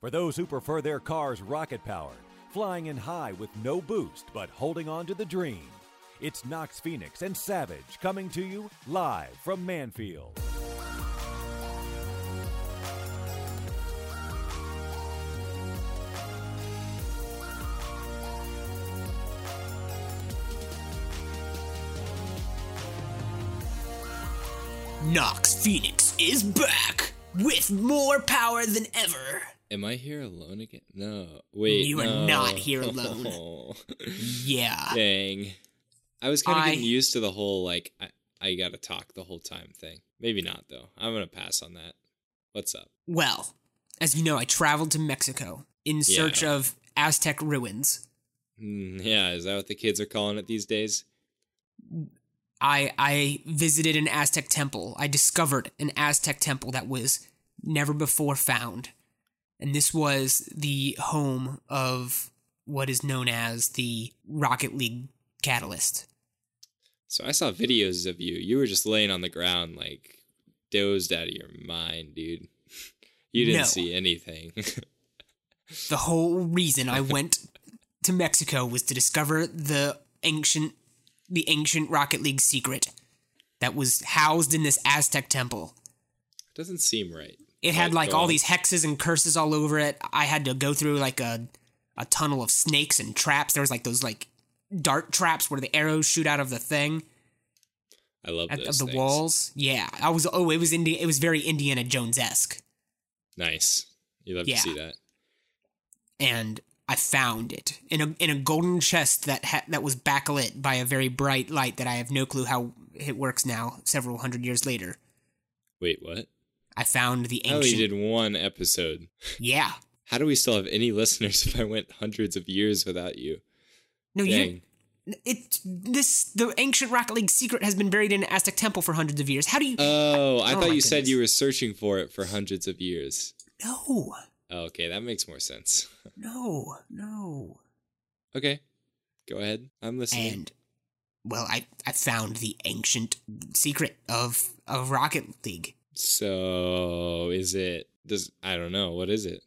For those who prefer their cars rocket powered, flying in high with no boost but holding on to the dream, it's Knox Phoenix and Savage coming to you live from Manfield. Knox Phoenix is back with more power than ever. Am I here alone again? No. Wait. You are not here alone. Yeah. Dang. I was kind of I- getting used to the whole like I, I gotta talk the whole time thing. Maybe not though. I'm gonna pass on that. What's up? Well, as you know, I traveled to Mexico in search Yeah. of Aztec ruins. Hmm, yeah, is that what the kids are calling it these days? I I visited an Aztec temple. I discovered an Aztec temple that was never before found. And this was the home of what is known as the Rocket League Catalyst. So I saw videos of you. You were just laying on the ground, like dozed out of your mind, dude. You didn't No. see anything. The whole reason I went to Mexico was to discover the ancient the ancient Rocket League secret that was housed in this Aztec temple. It Doesn't seem right. It had like all uh, these hexes and curses all over it. I had to go through like a a tunnel of snakes and traps. There was like those like dart traps where the arrows shoot out of the thing I love at, those of the things. walls. Yeah, I was. Oh, it was Indi- It was very Indiana Jones esque, Nice. You love Yeah. to see that. and I found it in a in a golden chest that ha- that was backlit by a very bright light that I have no clue how it works now. Several hundred years later, Wait, what? I found the I only ancient. did one episode. Yeah, How do we still have any listeners if I went hundreds of years without you? no, you. Dang. It this the ancient Rocket League secret has been buried in an Aztec temple for hundreds of years. How do you? Oh, I Oh thought you said you were searching for it for hundreds of years. no, Oh, okay, that makes more sense. no, no. Okay, go ahead. I'm listening. And well, I I found the ancient secret of of Rocket League. So, is it? Does I don't know. What is it?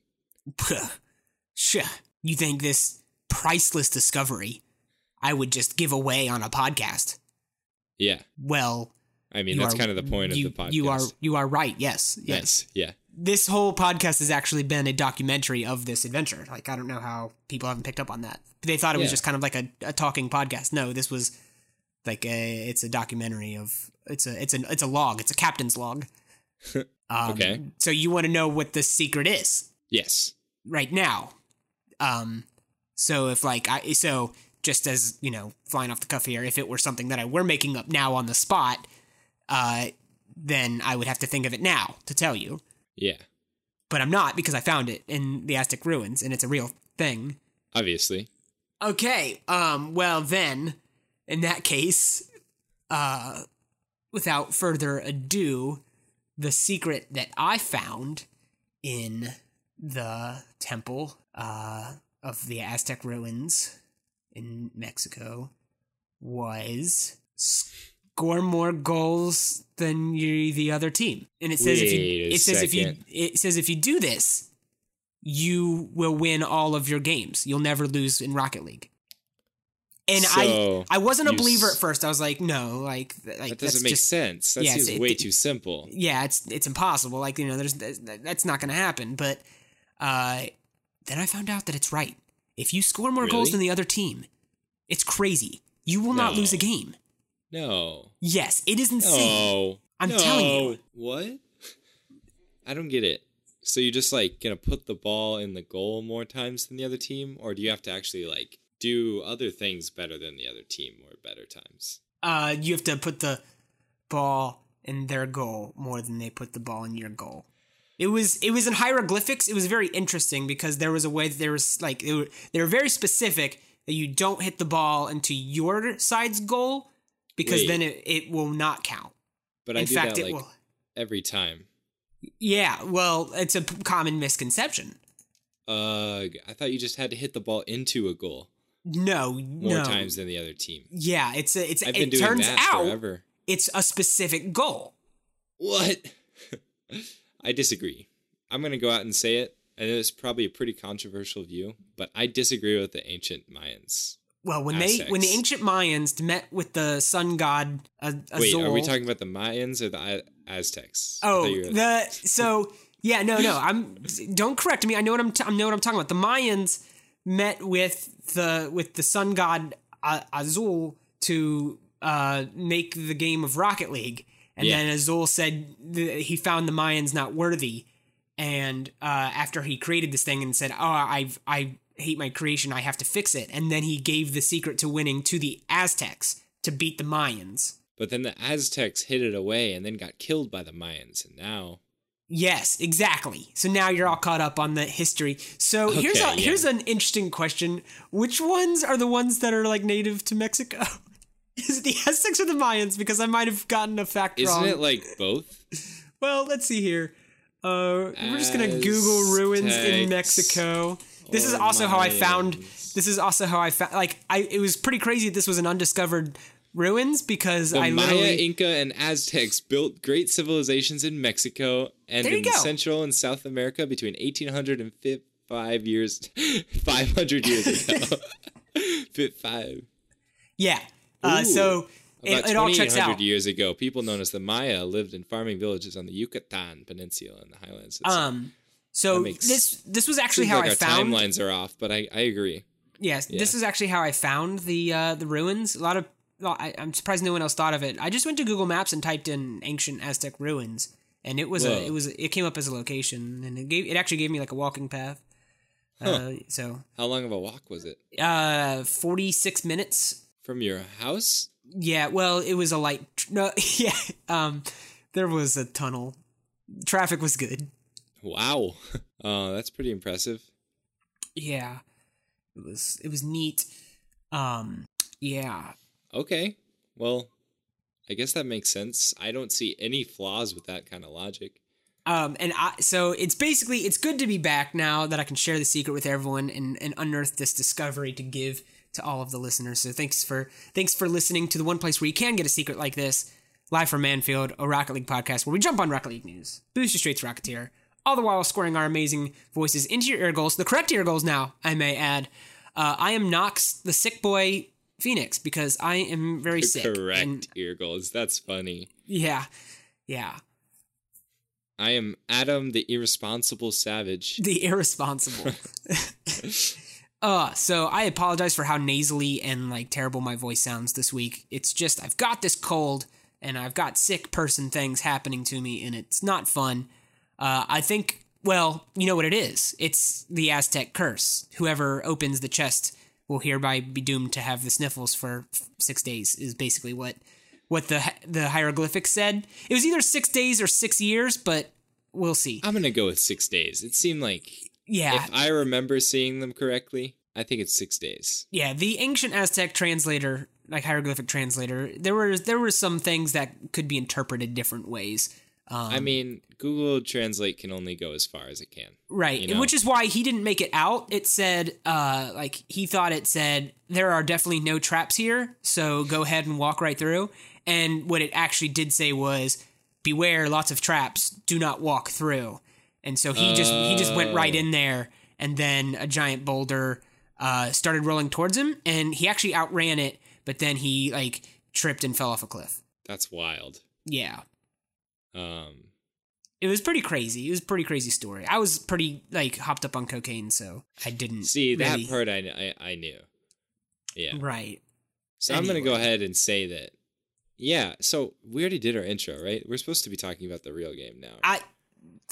Sure. You think this priceless discovery I would just give away on a podcast? Yeah, Well, I mean that's are- kind of the point you, of the podcast. You are you are right. Yes. Yes. Yes. Yeah. This whole podcast has actually been a documentary of this adventure. Like I don't know how people haven't picked up on that. They thought it was just kind of like a, a talking podcast. No, this was like a it's a documentary of it's a it's a it's a log. It's a captain's log. Um, Okay. So you want to know what the secret is? Yes. right now. Um, so if like I so just as you know, flying off the cuff here, if it were something that I were making up now on the spot, uh, then I would have to think of it now to tell you. Yeah. But I'm not because I found it in the Aztec ruins and it's a real thing. Obviously. Okay. Um. Well, then, in that case, uh, without further ado, the secret that I found in the temple uh, of the Aztec ruins in Mexico was score more goals than you, the other team, and it says if you it says if you it says if you do this, you will win all of your games. You'll never lose in Rocket League. And So, I I wasn't a believer at first. I was like, no, like like that that's doesn't make just, sense. That yeah, seems it's- way it- too simple. Yeah, it's it's impossible. Like you know, there's that's not going to happen. But uh, then I found out that it's right. If you score more goals than the other team, it's crazy. You will not lose a game. No. Yes, it is insane. No. I'm No. telling you. What? I don't get it. So you're just like gonna put the ball in the goal more times than the other team, or do you have to actually like do other things better than the other team or better times? Uh, you have to put the ball in their goal more than they put the ball in your goal. It was it was in hieroglyphics. It was very interesting because there was a way that there was like they were, they were very specific that you don't hit the ball into your side's goal because Wait. then it, it will not count. But I in do fact, that it like will. every time. Yeah, well, it's a common misconception. Uh, I thought you just had to hit the ball into a goal No, more no. times than the other team. Yeah, it's a, it's I've been it doing turns that out forever. it's a specific goal. What? I disagree. I'm gonna go out and say it. and it's probably a pretty controversial view, but I disagree with the ancient Mayans. Well, when they when the ancient Mayans met with the sun god uh, Wait, are we talking about the Mayans or the I- Aztecs? Oh, were- the so yeah, no, no. I'm don't correct me. I know what I'm. T- I know what I'm talking about. The Mayans met with the with the sun god Azul to uh, make the game of Rocket League, and Yeah. then Azul said he found the Mayans not worthy, and uh, after he created this thing and said, "Oh, I I hate my creation. I have to fix it," and then he gave the secret to winning to the Aztecs to beat the Mayans. but then the Aztecs hid it away and then got killed by the Mayans, and now Yes, exactly. So now you're all caught up on the history. So here's a yeah. here's an interesting question: Which ones are the ones that are like native to Mexico? Is it the Aztecs or the Mayans? Because I might have gotten a fact wrong. isn't it like both? well, let's see here. Uh, we're just gonna Google ruins in Mexico. This is also how I found. This is also how I found. Like, I it was pretty crazy. This was an undiscovered ruins because The I Maya, Inca, and Aztecs built great civilizations in Mexico and in go. Central and South America between 1800 and 5 years, 500 years ago. Fit five. yeah. Uh, so it, About it all checks 2800 out. years ago, people known as the Maya lived in farming villages on the Yucatan Peninsula in the highlands. It's- Um, so makes- this this was actually how like I our found. timelines are off, but I, I agree. Yes, this is actually how I found the uh, the ruins. A lot of well, I, I'm surprised no one else thought of it. I just went to Google Maps and typed in ancient Aztec ruins, and it was Whoa. a it was it came up as a location, and it gave it actually gave me like a walking path. Uh, so How long of a walk was it? uh, 46 minutes. From your house? Yeah, well, it was a light. No, yeah, um, there was a tunnel. Traffic was good. Wow. Uh, that's pretty impressive. Yeah, it was it was neat. Um, yeah, Okay. Well, I guess that makes sense. I don't see any flaws with that kind of logic. Um, and I, so it's basically it's good to be back now that I can share the secret with everyone and, and unearth this discovery to give to all of the listeners. So thanks for thanks for listening to the one place where you can get a secret like this, live from Manfield, a Rocket League podcast where we jump on Rocket League news, boost your straight to Rocketeer, all the while scoring our amazing voices into your ear goals, the correct ear goals now, I may add. Uh, I am Knox, the sick boy Phoenix, because I am very sick. Correct And ear goals. That's funny. yeah, yeah. I am Adam the irresponsible savage. the irresponsible. uh, so I apologize for how nasally and like terrible my voice sounds this week. It's just I've got this cold and I've got sick person things happening to me and it's not fun. Uh, I think well, you know what it is. It's the Aztec curse. Whoever opens the chest will hereby be doomed to have the sniffles for f- 6 days is basically what what the the hieroglyphics said. It was either 6 days or 6 years, but we'll see. I'm gonna go with six days. It seemed like Yeah. if I remember seeing them correctly, I think it's six days. Yeah, the ancient Aztec translator, like hieroglyphic translator, there were there were some things that could be interpreted different ways. Um, I mean, Google Translate can only go as far as it can. right, you know? which is why he didn't make it out. It said, uh, like he thought it said there are definitely no traps here, so go ahead and walk right through. And what it actually did say was, beware, lots of traps, do not walk through. And so he just he just went right in there, and then a giant boulder uh, started rolling towards him, and he actually outran it, but then he like tripped and fell off a cliff. That's wild. Yeah, Um, it was pretty crazy. It was a pretty crazy story. I was pretty like hopped up on cocaine, so I didn't see that part I, I I knew. Yeah. Right. So I'm gonna go ahead and say that. Yeah. So we already did our intro, right? We're supposed to be talking about the real game now. I,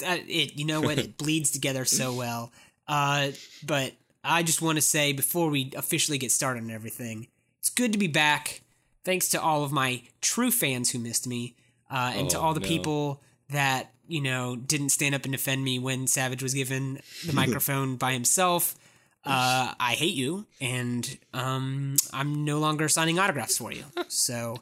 uh, it you know what it bleeds together so well. Uh, but I just want to say before we officially get started on everything, it's good to be back. Thanks to all of my true fans who missed me, uh, and to Oh, all the no. people that you know didn't stand up and defend me when Savage was given the microphone by himself. Uh, I hate you, and um, I'm no longer signing autographs for you. So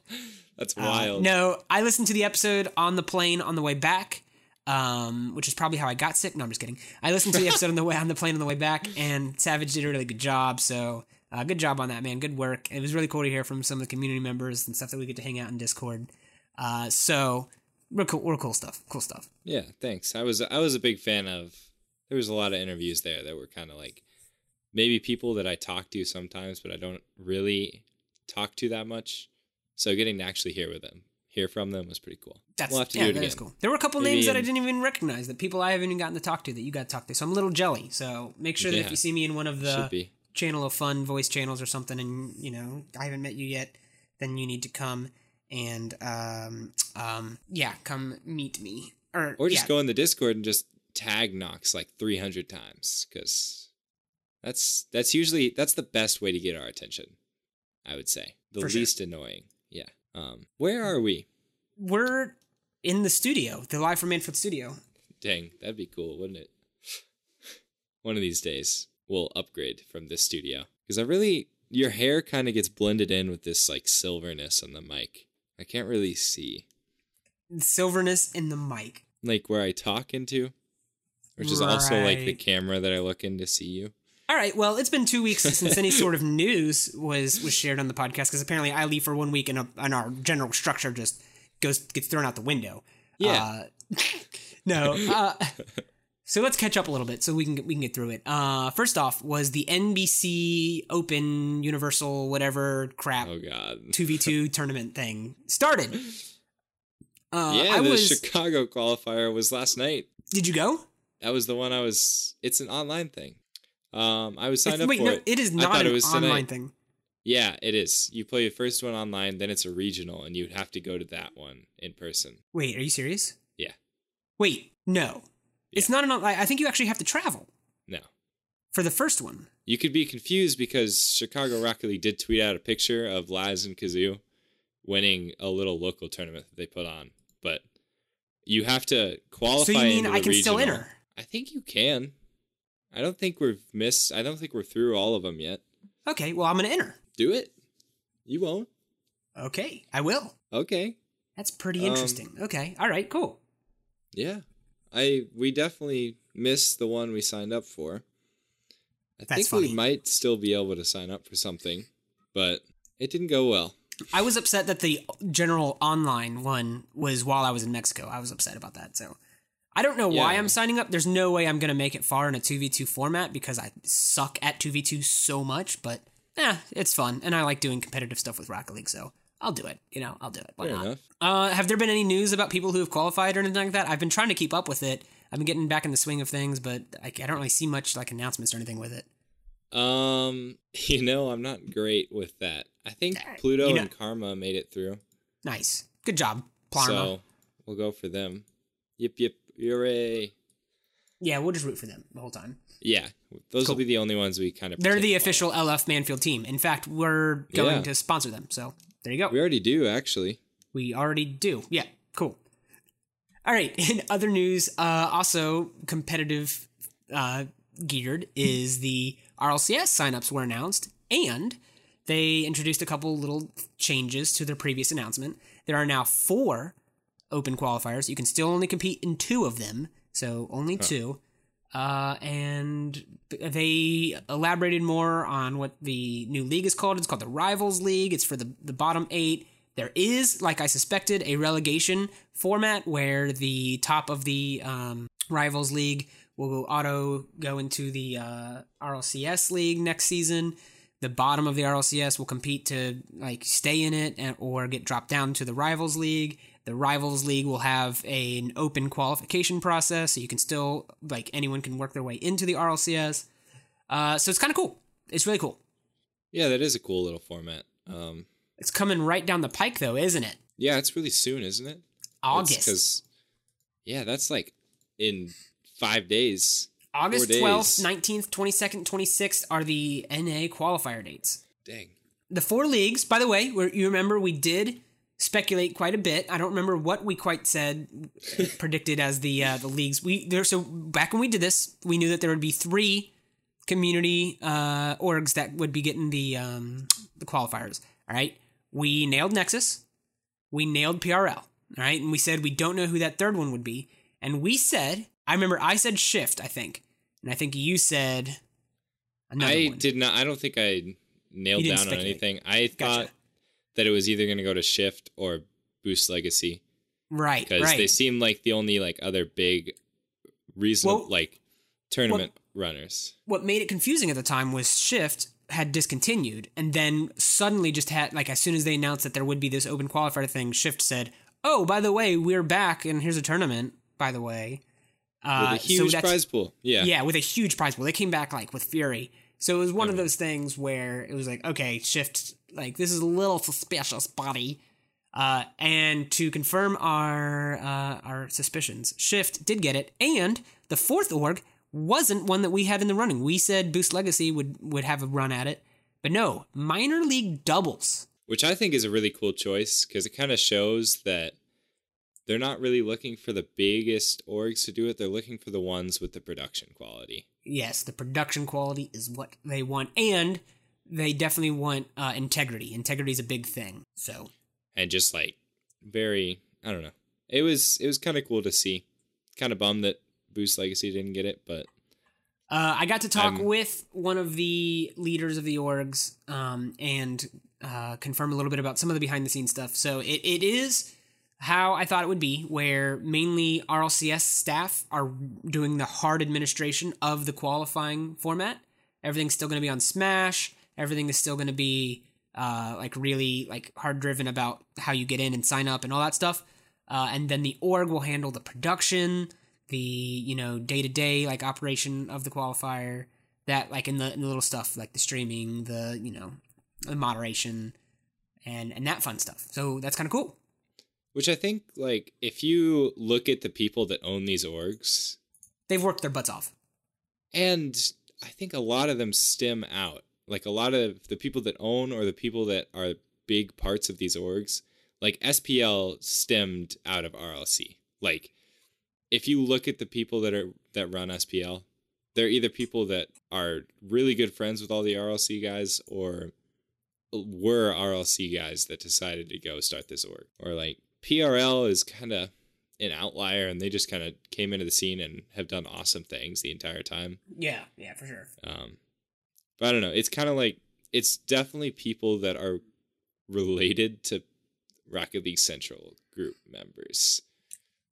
That's uh, wild. no, I listened to the episode on the plane on the way back, um, which is probably how I got sick. No, I'm just kidding. I listened to the episode on the way on the plane on the way back, and Savage did a really good job. So uh, good job on that, man. Good work. It was really cool to hear from some of the community members and stuff that we get to hang out in Discord. Uh, so real cool, real cool stuff. Cool stuff. Yeah. Thanks. I was I was a big fan of there was a lot of interviews there that were kind of like maybe people that I talk to sometimes, but I don't really talk to that much. So getting to actually hear with them, hear from them was pretty cool. That's we'll have to yeah, do it that again. is cool. There were a couple Maybe names that I didn't even recognize that people I haven't even gotten to talk to that you got to talk to. So I'm a little jelly. So make sure that if you see me in one of the channel of fun voice channels or something, and you know I haven't met you yet, then you need to come and um um yeah, come meet me or Or just yeah, go in the Discord and just tag Knox like 300 times because that's that's usually that's the best way to get our attention. I would say the For sure. least annoying. Yeah. Um, where are we? We're in the studio, the live from Manfield studio. Dang, that'd be cool, wouldn't it? One of these days we'll upgrade from this studio because I really your hair kind of gets blended in with this like silverness on the mic. I can't really see Silverness in the mic. like where I talk into, which is also like the camera that I look in to see you. All right. Well, it's been two weeks since any sort of news was was shared on the podcast because apparently I leave for one week and, a, and our general structure just goes gets thrown out the window. Yeah. Uh, no. Uh, so let's catch up a little bit so we can get, we can get through it. Uh, first off, was the NBC Open Universal whatever crap Oh God. two v two tournament thing started. Uh, yeah, I the was. Chicago qualifier was last night. did you go? That was the one I was. It's an online thing. Um, I was signed up Wait, for no, it. it is not an it was online tonight. thing. Yeah, it is. You play the first one online, then it's a regional, and you'd have to go to that one in person. Wait, are you serious? Yeah. Wait, no. It's not an. I I think you actually have to travel No, for the first one. you could be confused because Chicago Rocket League did tweet out a picture of Laz and Kazoo winning a little local tournament that they put on, but you have to qualify. So you mean I can still enter? I think you can. I don't think we've missed. I don't think we're through all of them yet. Okay, well I'm gonna enter. Do it. You won't. Okay, I will. Okay. That's pretty Um, interesting. okay, all right, cool. Yeah. I we definitely missed the one we signed up for. I That's think funny. we might still be able to sign up for something, but it didn't go well. I was upset that the general online one was while I was in Mexico. I was upset about that. So I don't know why Yeah. I'm signing up. There's no way I'm gonna make it far in a two v two format because I suck at two v two so much. But yeah, it's fun, and I like doing competitive stuff with Rocket League. So I'll do it. You know, I'll do it. Why Fair not? Uh, have there been any news about people who have qualified or anything like that? I've been trying to keep up with it. I've been getting back in the swing of things, but I, I don't really see much like announcements or anything with it. Um, you know, I'm not great with that. I think Pluto you know- and Karma made it through. Nice, good job, Plarma. So we'll go for them. Yip yip hooray. yeah, we'll just root for them the whole time. Yeah. Those Cool. will be the only ones we kind of They're the official LF Manfield team. In fact, we're going Yeah. to sponsor them. So there you go. We already do actually. We already do. Yeah, cool. All right. In other news, uh, also competitive uh, geared is the RLCS signups were announced, and they introduced a couple little changes to their previous announcement. There are now four open qualifiers. You can still only compete in two of them, so only two. Uh, and they elaborated more on what the new league is called. It's called the Rivals League. It's for the, the bottom eight. There is, like I suspected, a relegation format where the top of the um, Rivals League will go auto go into the uh, RLCS League next season. The bottom of the RLCS will compete to like stay in it and, or get dropped down to the Rivals League. The Rivals League will have a- an open qualification process, so you can still like anyone can work their way into the RLCS. Uh, so it's kind of cool. It's really cool. Yeah, that is a cool little format. Um, It's coming right down the pike, though, isn't it? yeah, it's really soon, isn't it? August. Because yeah, that's like in five days. August four days. 12th, 19th, 22nd, 26th are the NA qualifier dates. Dang. The four leagues, by the way, where you remember we did speculate quite a bit. I don't remember what we quite said predicted as the uh, the leagues. We there so back when we did this, we knew that there would be three community uh, orgs that would be getting the um, the qualifiers. All right, we nailed Nexus, we nailed PRL. All right, and we said we don't know who that third one would be, and we said I remember I said Shift, I think, and I think you said another I one. did not. I don't think I nailed down didn't on anything. I Gotcha. thought that it was either going to go to Shift or Boost Legacy right, because right. they seem like the only like other big reasonable Well- like tournament runners. what made it confusing at the time was Shift had discontinued and then suddenly just had like as soon as they announced that there would be this open qualifier thing, Shift said, "Oh, by the way, we're back and here's a tournament." By the way, uh, With a huge that's- prize pool. Yeah. yeah, with a huge prize pool. They came back like with fury. So it was one of Mm-hmm. those things where it was like, okay, Shift, like this is a little suspicious, buddy. Uh, and to confirm our uh, our suspicions, Shift did get it, and the fourth org wasn't one that we had in the running. We said Boost Legacy would would have a run at it, but no, minor league doubles. Which I think is a really cool choice because it kind of shows that they're not really looking for the biggest orgs to do it. They're looking for the ones with the production quality. Yes, the production quality is what they want, and they definitely want uh, integrity. Integrity is a big thing. So and just like very I don't know. It was it was kind of cool to see. Kind of bummed that Boost Legacy didn't get it, but Uh, I got to talk I'm- with one of the leaders of the orgs um, and uh, confirm a little bit about some of the behind the scenes stuff. So it, it is how I thought it would be, where mainly RLCS staff are doing the hard administration of the qualifying format. Everything's still going to be on Smash. Everything is still going to be uh, like really like hard driven about how you get in and sign up and all that stuff. Uh, and then the org will handle the production, the you know day to day like operation of the qualifier. That like in the, in the little stuff like the streaming, the you know the moderation, and and that fun stuff. So that's kind of cool. which I think like if you look at the people that own these orgs, They've worked their butts off. and I think a lot of them stem out. Like a lot of the people that own or the people that are big parts of these orgs, like SPL stemmed out of RLC. Like if you look at the people that are that run SPL, they're either people that are really good friends with all the RLC guys or were RLC guys that decided to go start this org. Or like PRL is kind of an outlier and they just kind of came into the scene and have done awesome things the entire time. Yeah, yeah, for sure. Um, but I don't know. It's kind of like it's definitely people that are related to Rocket League Central group members.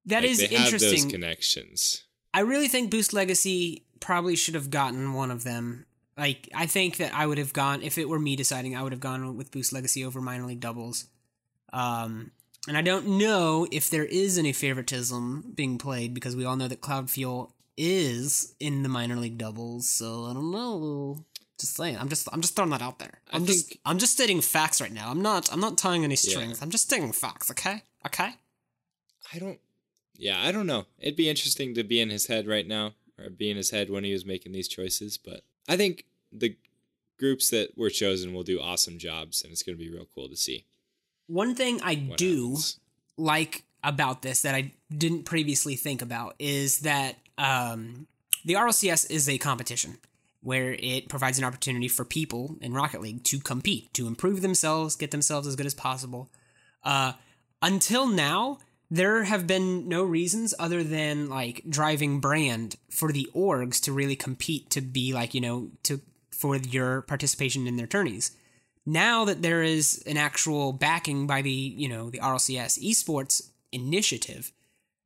That Like, is they have those interesting. connections. I really think Boost Legacy probably should have gotten one of them. Like, I think that I would have gone if it were me deciding. I would have gone with Boost Legacy over minor league doubles. Um, and I don't know if there is any favoritism being played because we all know that Cloud Fuel is in the minor league doubles. So I don't know. Just saying. I'm just I'm just throwing that out there. I I'm just think- I'm just stating facts right now. I'm not I'm not tying any strings. I'm just stating facts. Okay. Okay. I don't. Yeah, I don't know. It'd be interesting to be in his head right now, or be in his head when he was making these choices. But I think the groups that were chosen will do awesome jobs, and it's going to be real cool to see. One thing I what do happens. like about this that I didn't previously think about is that um, the RLCS is a competition where it provides an opportunity for people in Rocket League to compete, to improve themselves, get themselves as good as possible. Uh, until now, there have been no reasons other than like driving brand for the orgs to really compete to be like you know to for your participation in their tourneys now that there is an actual backing by the you know the RLCS esports initiative,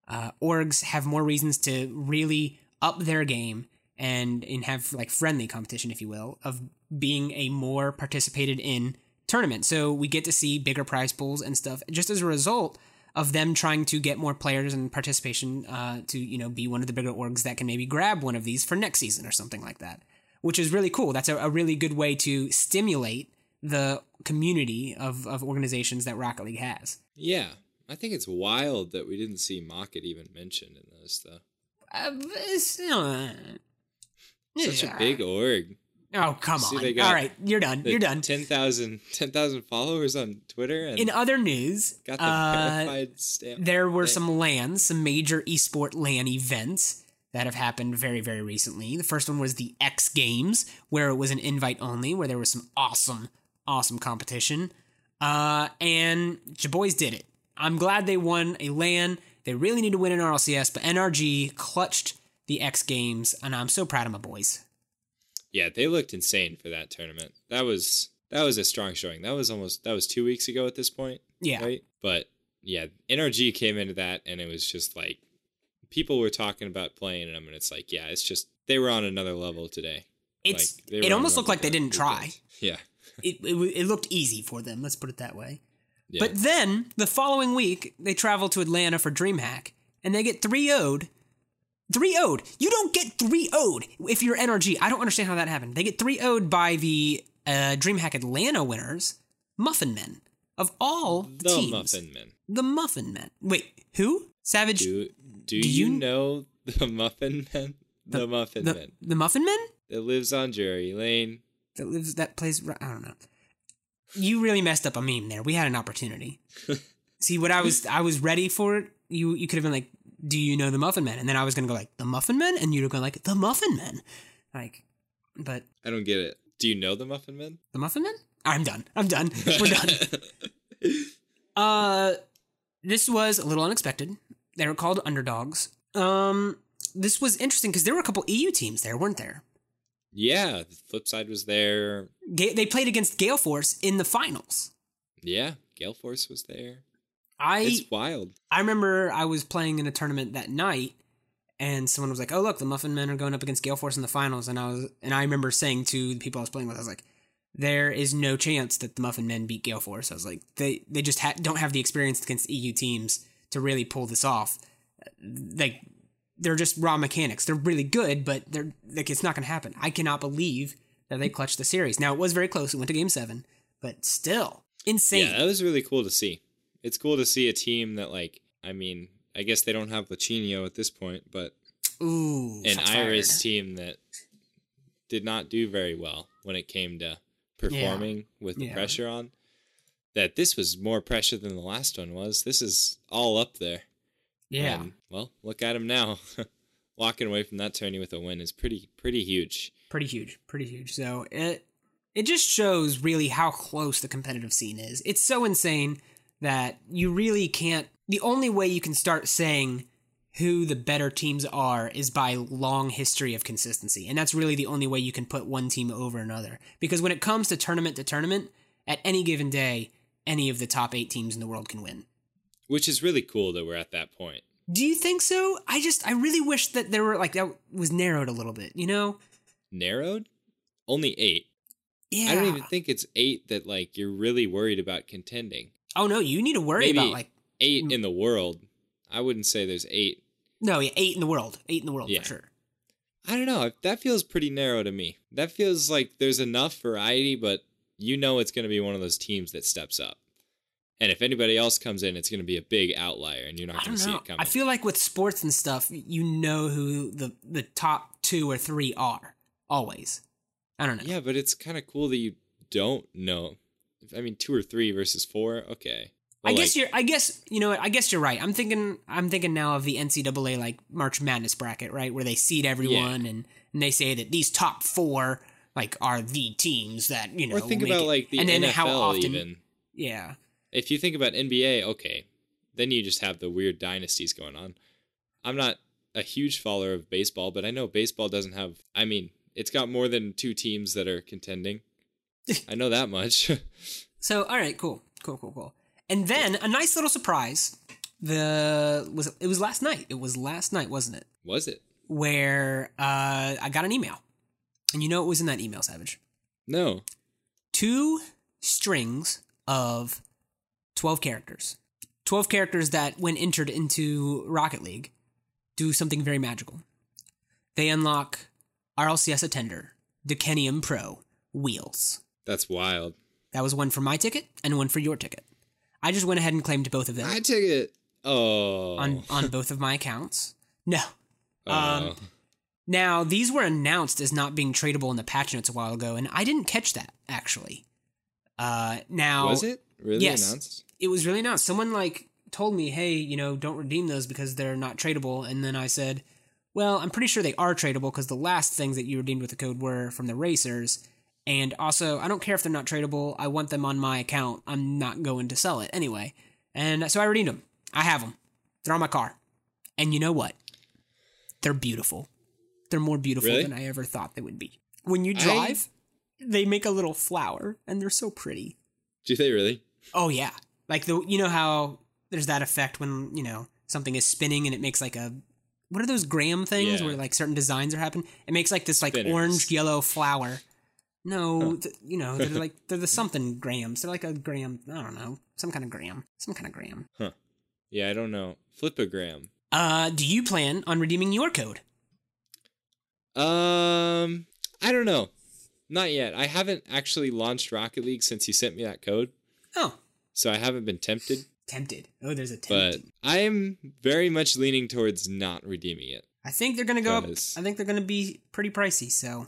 uh, orgs have more reasons to really up their game and and have like friendly competition, if you will, of being a more participated in tournament. So we get to see bigger prize pools and stuff just as a result of them trying to get more players and participation uh, to you know be one of the bigger orgs that can maybe grab one of these for next season or something like that, which is really cool. That's a, a really good way to stimulate the community of, of organizations that Rocket League has. Yeah, I think it's wild that we didn't see Mocket even mentioned in this, though. Uh, uh, Such a big org. Oh come See, on! All right, you're done. You're done. 10,000 10,000 followers on Twitter and In other news, got the uh, verified stamp. there were thing. some LANs, some major esport LAN events that have happened very, very recently. The first one was the X Games, where it was an invite only, where there was some awesome, awesome competition. Uh, and your boys did it. I'm glad they won a LAN. They really need to win an RLCS, but NRG clutched the X Games, and I'm so proud of my boys. Yeah, they looked insane for that tournament. That was that was a strong showing. That was almost that was 2 weeks ago at this point. Yeah. Right? But yeah, NRG came into that and it was just like people were talking about playing them and it's like, yeah, it's just they were on another level today. It's Like, it almost looked like they didn't try. Yeah. It, it it looked easy for them. Let's put it that way. yeah. But then the following week, they travel to Atlanta for DreamHack, and they get 3 0'd. 3 0'd. You don't get 3 0'd if you're NRG. I don't understand how that happened. They get 3 0'd by the uh, DreamHack Atlanta winners, Muffin Men. Of all the, the teams. Muffin Men. The Muffin Men. Wait, who? Savage? Do do, Do you, you- know the Muffin Men? The, Muffin the, Men the Muffin Men? that lives on Drury Lane. That lives, that plays, I don't know. You really messed up a meme there. We had an opportunity. See, what I was, I was ready for it. You, you could have been like, do you know the Muffin Men? And then I was going to go like, the Muffin Men? And you'd have gone like, the Muffin Men. Like, but I don't get it. Do you know the Muffin Men? the Muffin Men? I'm done. I'm done. We're done. Uh, this was a little unexpected. They were called underdogs. Um, this was interesting because there were a couple EU teams there, weren't there? yeah, the flip side was there. Ga- they played against Gale Force in the finals. Yeah, Gale Force was there. I It's wild. I remember I was playing in a tournament that night, and someone was like, "Oh, look, the Muffin Men are going up against Gale Force in the finals." And I was, and I remember saying to the people I was playing with, I was like, "There is no chance that the Muffin Men beat Gale Force." I was like, "They they just ha- don't have the experience against EU teams to really pull this off. Like, they're just raw mechanics. They're really good, but they're like it's not going to happen. I cannot believe that they clutched the series. Now it was very close. It went to Game Seven, but still insane. Yeah, that was really cool to see. It's cool to see a team that, like, I mean, I guess they don't have Lachinio at this point, but Ooh, an Iris fired. team that did not do very well when it came to performing with the Yeah. pressure on. That this was more pressure than the last one was. This is all up there. Yeah. Well, look at him now. Walking away from that tourney with a win is pretty pretty huge. pretty huge, pretty huge. So it it just shows really how close the competitive scene is. It's so insane that you really can't. The only way you can start saying who the better teams are is by long history of consistency, and that's really the only way you can put one team over another. Because when it comes to tournament to tournament, at any given day, any of the top eight teams in the world can win. Which is really cool that we're at that point. Do you think so? I just I really wish that there were like that was narrowed a little bit. You know? Narrowed? Only eight. Yeah. I don't even think it's eight that like you're really worried about contending. Oh no, you need to worry Maybe about like eight in the world. I wouldn't say there's eight. No, yeah, eight in the world. Eight in the world Yeah. for sure. I don't know. That feels pretty narrow to me. That feels like there's enough variety, but you know it's going to be one of those teams that steps up. And if anybody else comes in, it's going to be a big outlier, and you're not going to see it coming. I feel like with sports and stuff, you know who the the top two or three are always. I don't know. yeah, but it's kind of cool that you don't know. I mean, two or three versus four. Okay. I guess like, you're. I guess you know what. I guess you're right. I'm thinking. I'm thinking now of the NCAA like March Madness bracket, right, where they seed everyone and and they say that these top four like are the teams that you know. Or think about it. like the and then NFL how often. even. Yeah. If you think about NBA, okay, then you just have the weird dynasties going on. I'm not a huge follower of baseball, but I know baseball doesn't have. I mean, it's got more than two teams that are contending. I know that much. So all right, cool, cool, cool, cool. And then a nice little surprise. The was it was last night. It was last night, wasn't it? Was it? Where uh, I got an email, and you know what was in that email, Savage? No. Two strings of twelve characters. Twelve characters that, when entered into Rocket League, do something very magical. They unlock RLCS Attender, Decennium Pro, Wheels. That's wild. That was one for my ticket and one for your ticket. I just went ahead and claimed both of them took it. Oh. on on both of my accounts. No. Oh. um, Now, these were announced as not being tradable in the patch notes a while ago, and I didn't catch that actually. Uh, now was it really yes. announced? It was really announced. Someone like told me, "Hey, you know, don't redeem those because they're not tradable." And then I said, "Well, I'm pretty sure they are tradable because the last things that you redeemed with the code were from the racers." And also, I don't care if they're not tradable. I want them on my account. I'm not going to sell it anyway. And so I redeemed them. I have them. They're on my car. And you know what? They're beautiful. They're more beautiful Really? than I ever thought they would be. When you drive, they make a little flower and they're so pretty. Do you think they really? Oh yeah. Like the you know how there's that effect when, you know, something is spinning and it makes like a what are those gram things Yeah. where like certain designs are happening? It makes like this like Spinners. orange yellow flower. No, th- you know they're like they're the something grams. They're like a gram. I don't know, some kind of gram, some kind of gram. Huh. Yeah, I don't know. Flipagram. Uh, do you plan on redeeming your code? Um, I don't know. Not yet. I haven't actually launched Rocket League since you sent me that code, Oh, so I haven't been tempted. tempted. Oh, there's a But. I am very much leaning towards not redeeming it, I think they're gonna go up. I think they're gonna be pretty pricey. So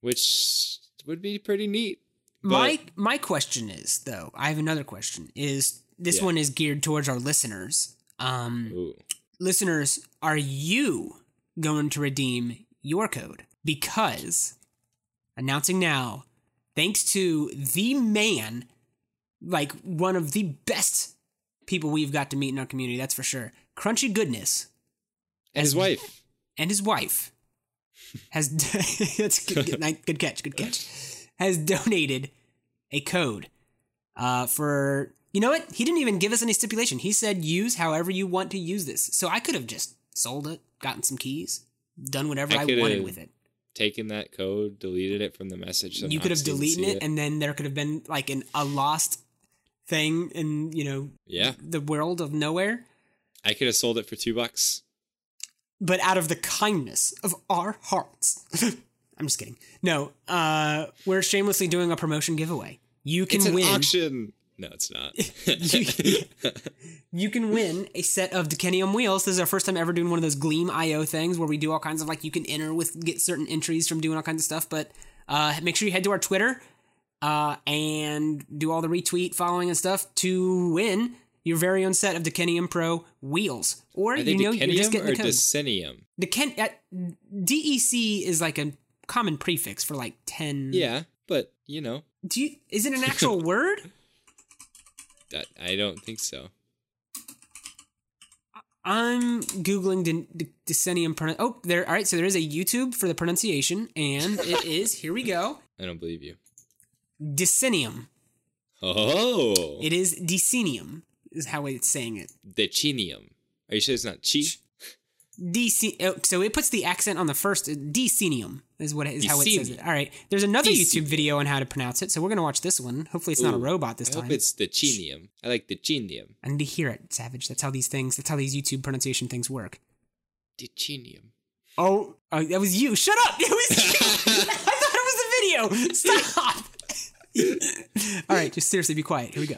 which would be pretty neat. But my my question is though, I have another question. Is this Yeah. one is geared towards our listeners? Um, Ooh. listeners, are you going to redeem your code? Because announcing now, thanks to the man, like one of the best people we've got to meet in our community, that's for sure. Crunchy Goodness and his wife. and his wife has that's good, good, catch, good catch. Has donated a code uh, for you know what? He didn't even give us any stipulation. He said use however you want to use this. So I could have just sold it, gotten some keys, done whatever I I, wanted with it. Taken that code, deleted it from the message. so you could have deleted see it, and then there could have been like an a lost thing in you know yeah, the world of nowhere. I could have sold it for two bucks. But out of the kindness of our hearts. I'm just kidding. No, uh, we're shamelessly doing a promotion giveaway. You can It's an win. auction. No, it's not. You can win a set of Decennium wheels. This is our first time ever doing one of those Gleam IO things where we do all kinds of like you can enter with get certain entries from doing all kinds of stuff. But uh, make sure you head to our Twitter uh, and do all the retweet, following, and stuff to win your very own set of Decennium Pro wheels. Or you know you're just decenium getting or the code. decennium? Decen- uh, DEC is like a common prefix for like 10 Yeah, but you know, do you is it an actual word that I don't think so. i'm googling de- de- decennium pron- oh there all right so there is a youtube for the pronunciation and it is here we go I don't believe you. decennium Oh, it is decenium is how it's saying it Decinium. Are you sure it's not chi? Dec- oh, so it puts the accent on the first uh, decenium is what it is how it says it all right there's another youtube video on how to pronounce it so we're gonna watch this one hopefully it's not a robot this I time hope it's decenium. I like decenium. I need to hear it, Savage. That's how these things, that's how these YouTube pronunciation things work. Decenium. Oh, oh that was you. Shut up. It was you. I thought it was the video. Stop. All right, just seriously be quiet. Here we go.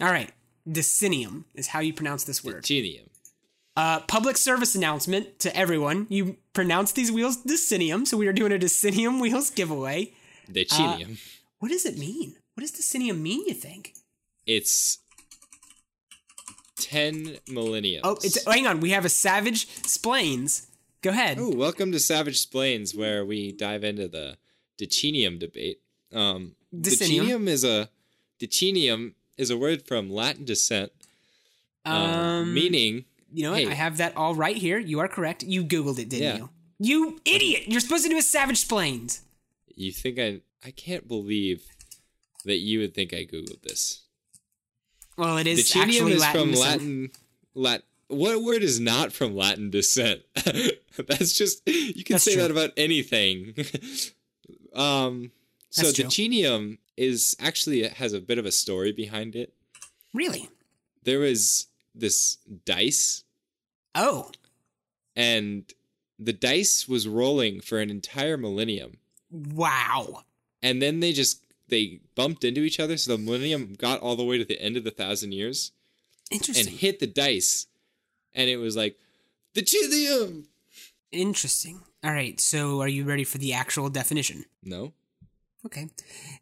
All right. Decenium is how you pronounce this word. Decinium. Uh, public service announcement to everyone. You pronounce these wheels Decinium, so we are doing a Decinium wheels giveaway. Decenium. What does it mean? What does Decenium mean, you think? it's ten millenniums. Oh, it's hang on. We have a Savage Splains. Go ahead. Oh, welcome to Savage Splains, where we dive into the Decinium debate. Um, Decenium. decenium is a decenium is a word from Latin descent, um, Um, meaning You know what? Hey. I have that all right here. You are correct. You Googled it, didn't Yeah. you? You idiot! You're supposed to do a Savage Splains. you think I I can't believe that you would think I googled this. Well, it is actually is Latin. from descent. Latin. Lat. What word is not from Latin descent? That's just you can That's say true. that about anything. um, so That's true. decenium is actually it has a bit of a story behind it. Really? There was this dice, Oh, and the dice was rolling for an entire millennium, wow! and then they just they bumped into each other, so the millennium got all the way to the end of the thousand years. Interesting. And hit the dice, and it was like the Chithium. Interesting. All right. So, are you ready for the actual definition? No, Okay.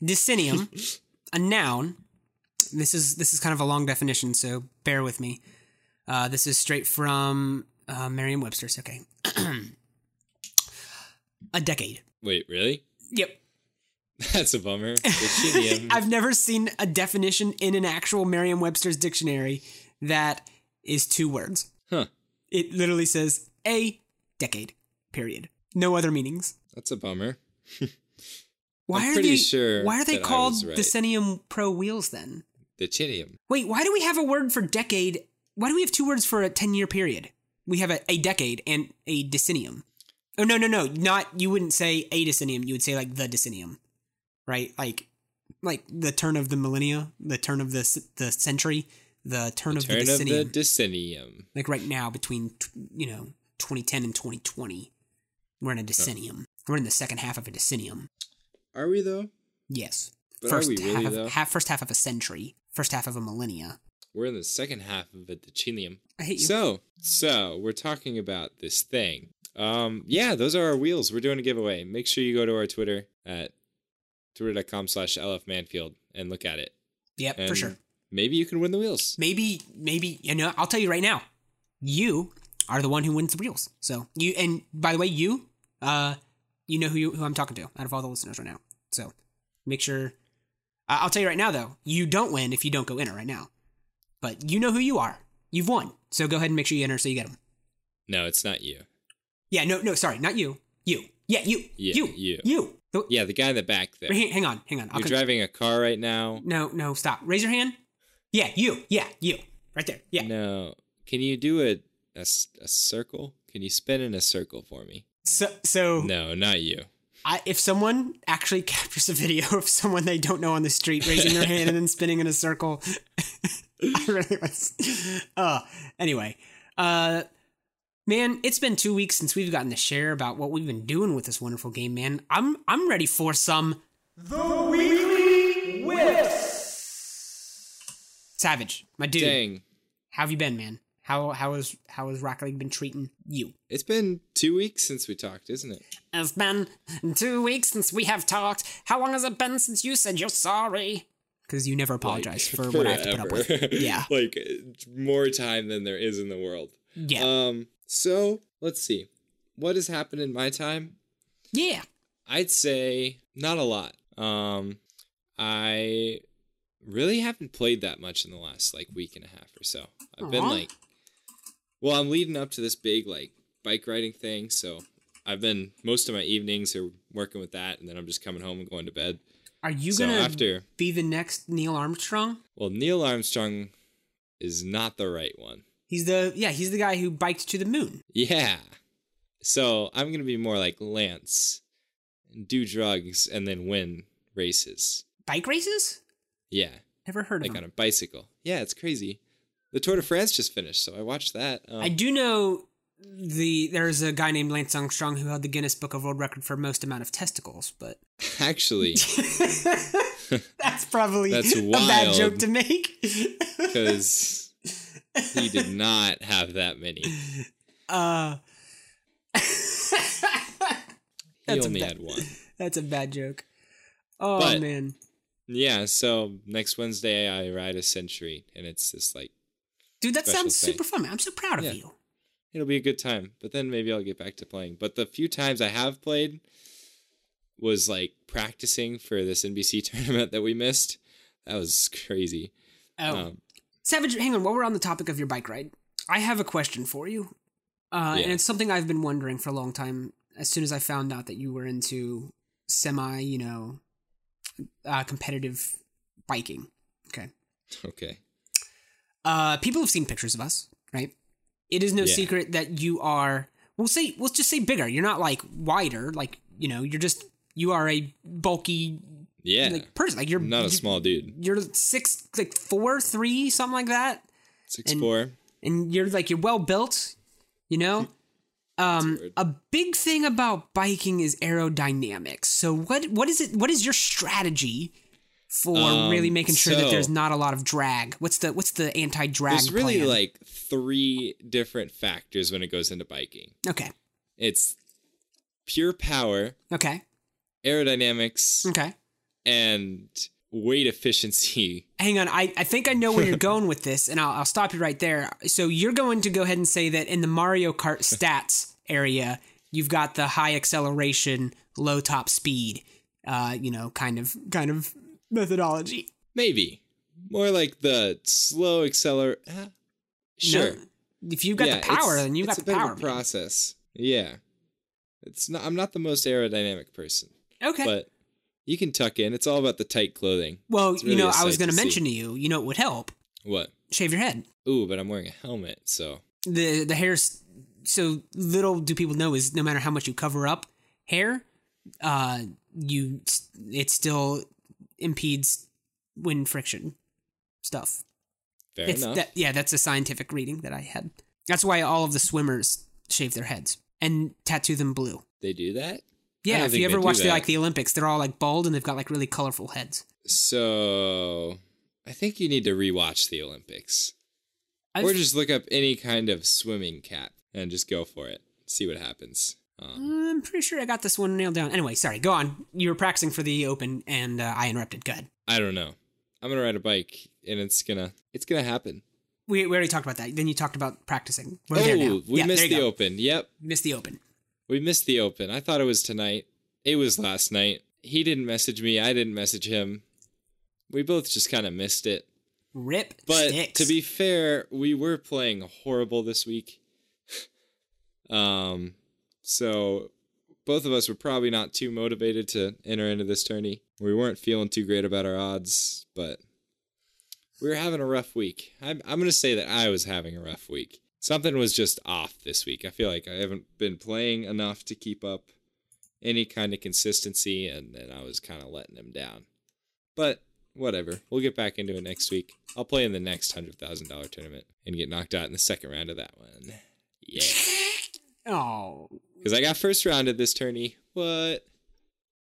Decennium, a noun. This is this is kind of a long definition, so bear with me. Uh, this is straight from uh, Merriam-Webster's. Okay. a decade. wait, really? Yep. That's a bummer. I've never seen a definition in an actual Merriam Webster's dictionary that is two words. huh? It literally says a decade, period. No other meanings. That's a bummer. Why I'm are they sure why are they called right. Decennium Pro wheels then? The Chithium. Wait, why do we have a word for decade? Why do we have two words for a 10 year period? We have a, a decade and a decennium. Oh no, no, no, not you wouldn't say a decennium, you would say like the decennium. Right? Like like the turn of the millennia, the turn of the the century, the turn of Turn the of the decennium. decennium. like right now between you know 2010 and 2020 we're in a decennium we're in the second half of a decennium Are we though? yes But are first we really, half, though? of, half first half of a century first half of a millennia We're in the second half of a decennium. i hate you So, so we're talking about this thing. Um, yeah, those are our wheels. We're doing a giveaway. Make sure you go to our Twitter at twitter.com slash lfmanfield and look at it. yep And for sure Maybe you can win the wheels. maybe maybe you know i'll tell you right now you are the one who wins the wheels so you and by the way you uh you know who you, who i'm talking to out of all the listeners right now so make sure i'll tell you right now though you don't win if you don't go enter right now but you know who you are you've won so go ahead and make sure you enter so you get them No, it's not you. Yeah, no, no, sorry, not you. You. Yeah, you. Yeah, you. you. You. The- Yeah, the guy in the back there. Hang, hang on, hang on. I'll You're driving a car right now. no, no, stop. Raise your hand. Yeah, you. Yeah, you. Right there. Yeah. No. Can you do a a circle? Can you spin in a circle for me? So, so No, not you. I, if someone actually captures a video of someone they don't know on the street raising their hand and then spinning in a circle, I really was. Uh, anyway, uh, man, it's been two weeks since we've gotten to share about what we've been doing with this wonderful game, man. I'm I'm ready for some the weekly whiffs. Savage, my dude. Dang. How have you been, man? How how has how has Rocket League been treating you? It's been two weeks since we talked, isn't it? It's been two weeks since we have talked. How long has it been since you said you're sorry? Because you never apologize Like, for what I have to put up with. Yeah, like more time than there is in the world. yeah, Um, so let's see. What has happened in my time? yeah. I'd say not a lot. Um, I really haven't played that much in the last like week and a half or so. I've been like, well, I'm leading up to this big like bike riding thing, so I've been most of my evenings are working with that, and then I'm just coming home and going to bed. Are you so gonna after, be the next Neil Armstrong? well, Neil Armstrong is not the right one. He's the yeah, he's the guy who biked to the moon. Yeah. So I'm gonna be more like Lance, do drugs and then win races. Bike races? Yeah, Never heard of like him. on a bicycle. Yeah, it's crazy. The Tour de France just finished, so I watched that. Um, I do know the there's a guy named Lance Armstrong who held the Guinness Book of World Record for most amount of testicles, but actually that's probably That's a bad joke to make. because he did not have that many. uh He only bad- had one. That's a bad joke. Oh But- man, Yeah, so next Wednesday I ride a century, and it's this like dude, that sounds thing. super fun. I'm so proud of Yeah. you. it'll be a good time. But then maybe I'll get back to playing. But the few times I have played was like practicing for this NBC tournament that we missed. That was crazy. Oh, Um, Savage, hang on. While we're on the topic of your bike ride, I have a question for you, uh, Yeah. and it's something I've been wondering for a long time. As soon as I found out that you were into semi, you know, uh, competitive biking. Okay. okay. Uh, people have seen pictures of us, right? It is no Yeah. secret that you are. We'll say, we'll just say bigger. You're not like wider, like you know. You're just you are a bulky Yeah. like person. Like you're not a you- small dude. You're six, like four, three, something like that. Six and- four. and you're like you're well built, you know. Um, a big thing about biking is aerodynamics. So what what is it? What is your strategy for Um, really making sure that there's not a lot of drag? What's the what's the anti drag? There's really plan? like three different factors when it goes into biking. okay, It's pure power, okay, aerodynamics, okay. and weight efficiency. Hang on, I, I think I know where you're going with this, and I'll, I'll stop you right there. So you're going to go ahead and say that in the Mario Kart stats area, you've got the high acceleration, low top speed, uh, you know, kind of kind of methodology. Maybe more like the slow acceler. Uh, sure. No, if you've got Yeah, the power, then you've got the power. Of a process. Yeah. It's not. I'm not the most aerodynamic person, Okay. but you can tuck in. It's all about the tight clothing. well, it's you know, I was going to to see. mention to you, you know, it would help What? shave your head. Ooh, but I'm wearing a helmet, so the the hair's so little do people know is no matter how much you cover up hair, uh, you it still impedes wind friction stuff. Fair It's enough. that yeah, that's a scientific reading that I had. That's why all of the swimmers shave their heads and tattoo them blue. they do that. Yeah, if you ever watch the like the Olympics, they're all like bald and they've got like really colorful heads. So I think you need to rewatch the Olympics, I've, or just look up any kind of swimming cap and just go for it. See what happens. Um, I'm pretty sure I got this one nailed down. Anyway, sorry, go on. You were practicing for the Open and uh, I interrupted. Good. I don't know. I'm gonna ride a bike, and it's gonna it's gonna happen. We, we already talked about that. Then you talked about practicing. We're oh, we Yeah, missed the go. open. Yep, Missed the Open. we missed the open. I thought it was tonight. It was last night. He didn't message me. I didn't message him. We both just kind of missed it. Rip But sticks. to be fair, we were playing horrible this week. um, so both of us were probably not too motivated to enter into this tourney. We weren't feeling too great about our odds, but we were having a rough week. I'm, I'm going to say that I was having a rough week. Something was just off this week. I feel like I haven't been playing enough to keep up any kind of consistency, and, and I was kind of letting him down. But whatever. We'll get back into it next week. I'll play in the next hundred thousand dollar tournament and get knocked out in the second round of that one. Yeah, oh, because I got first round of this tourney. What?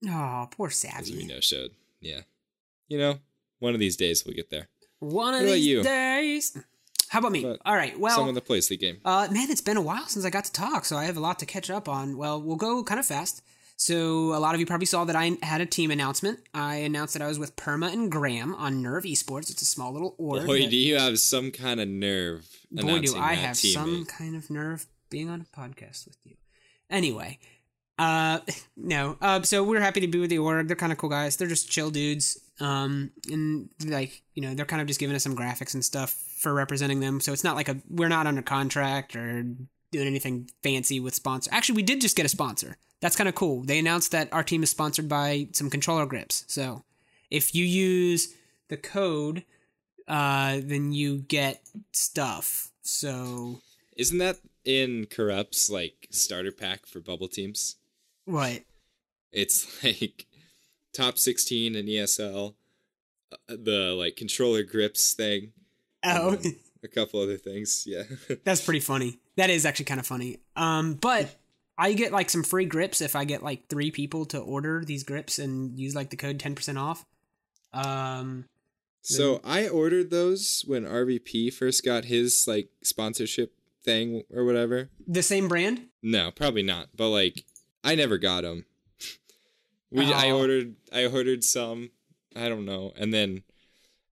oh, poor As we Savvy. no showed. Yeah, you know, one of these days we'll get there. One of these you? days. How about me? But All right. Well, Someone that plays the game. Uh, man, it's been a while since I got to talk, so I have a lot to catch up on. Well, we'll go kind of fast. So, a lot of you probably saw that I had a team announcement. I announced that I was with Perma and Graham on Nerve Esports. It's a small little org. Boy, do you have some kind of nerve boy, do I have teammate. some kind of nerve being on a podcast with you. Anyway, uh, no. Uh, so we're happy to be with the org. They're kind of cool guys. They're just chill dudes. Um, and like you know, they're kind of just giving us some graphics and stuff for representing them. So it's not like a we're not under contract or doing anything fancy with sponsor. Actually, we did just get a sponsor. That's kind of cool. They announced that our team is sponsored by some controller grips. So if you use the code, uh, then you get stuff. So Isn't that in Corrupt's like starter pack for bubble teams? what? It's like top 16 in ESL, uh, the like controller grips thing, Oh, a couple other things. Yeah. that's pretty funny. That is actually kind of funny. Um, but I get like some free grips if I get like three people to order these grips and use like the code ten percent off. Um, so I ordered those when RVP first got his like sponsorship thing or whatever. the same brand. No, probably not. But like, I never got them. We I Oh. ordered I ordered some. I don't know, and then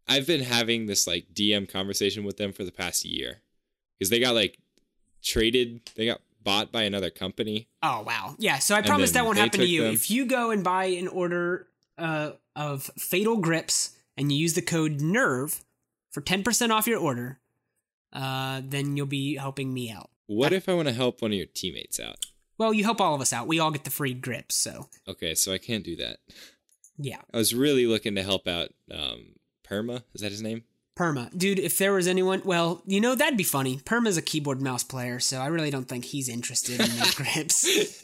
I've been having this like DM conversation with them for the past year because they got like traded. They got bought by another company. Oh wow, yeah. So I promise that won't happen to you them. if you go and buy an order uh, of Fatal Grips and you use the code Nerve for ten percent off your order. Uh, then you'll be helping me out. What if I want to help one of your teammates out? Well, you help all of us out. We all get the free grips, so Okay, so I can't do that. yeah. I was really looking to help out um, Perma. Is that his name? Perma. Dude, if there was anyone, well, you know, that'd be funny. Perma's a keyboard mouse player, so I really don't think he's interested in grips.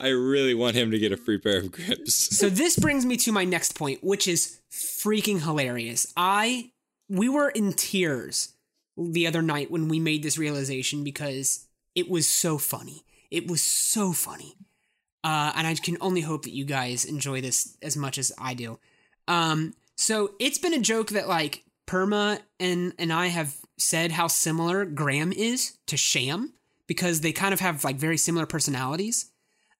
I really want him to get a free pair of grips. So this brings me to my next point, which is freaking hilarious. I we were in tears the other night when we made this realization because it was so funny. It was so funny. Uh, and I can only hope that you guys enjoy this as much as I do. Um, so it's been a joke that like Perma and and I have said how similar Graham is to Sham because they kind of have like very similar personalities.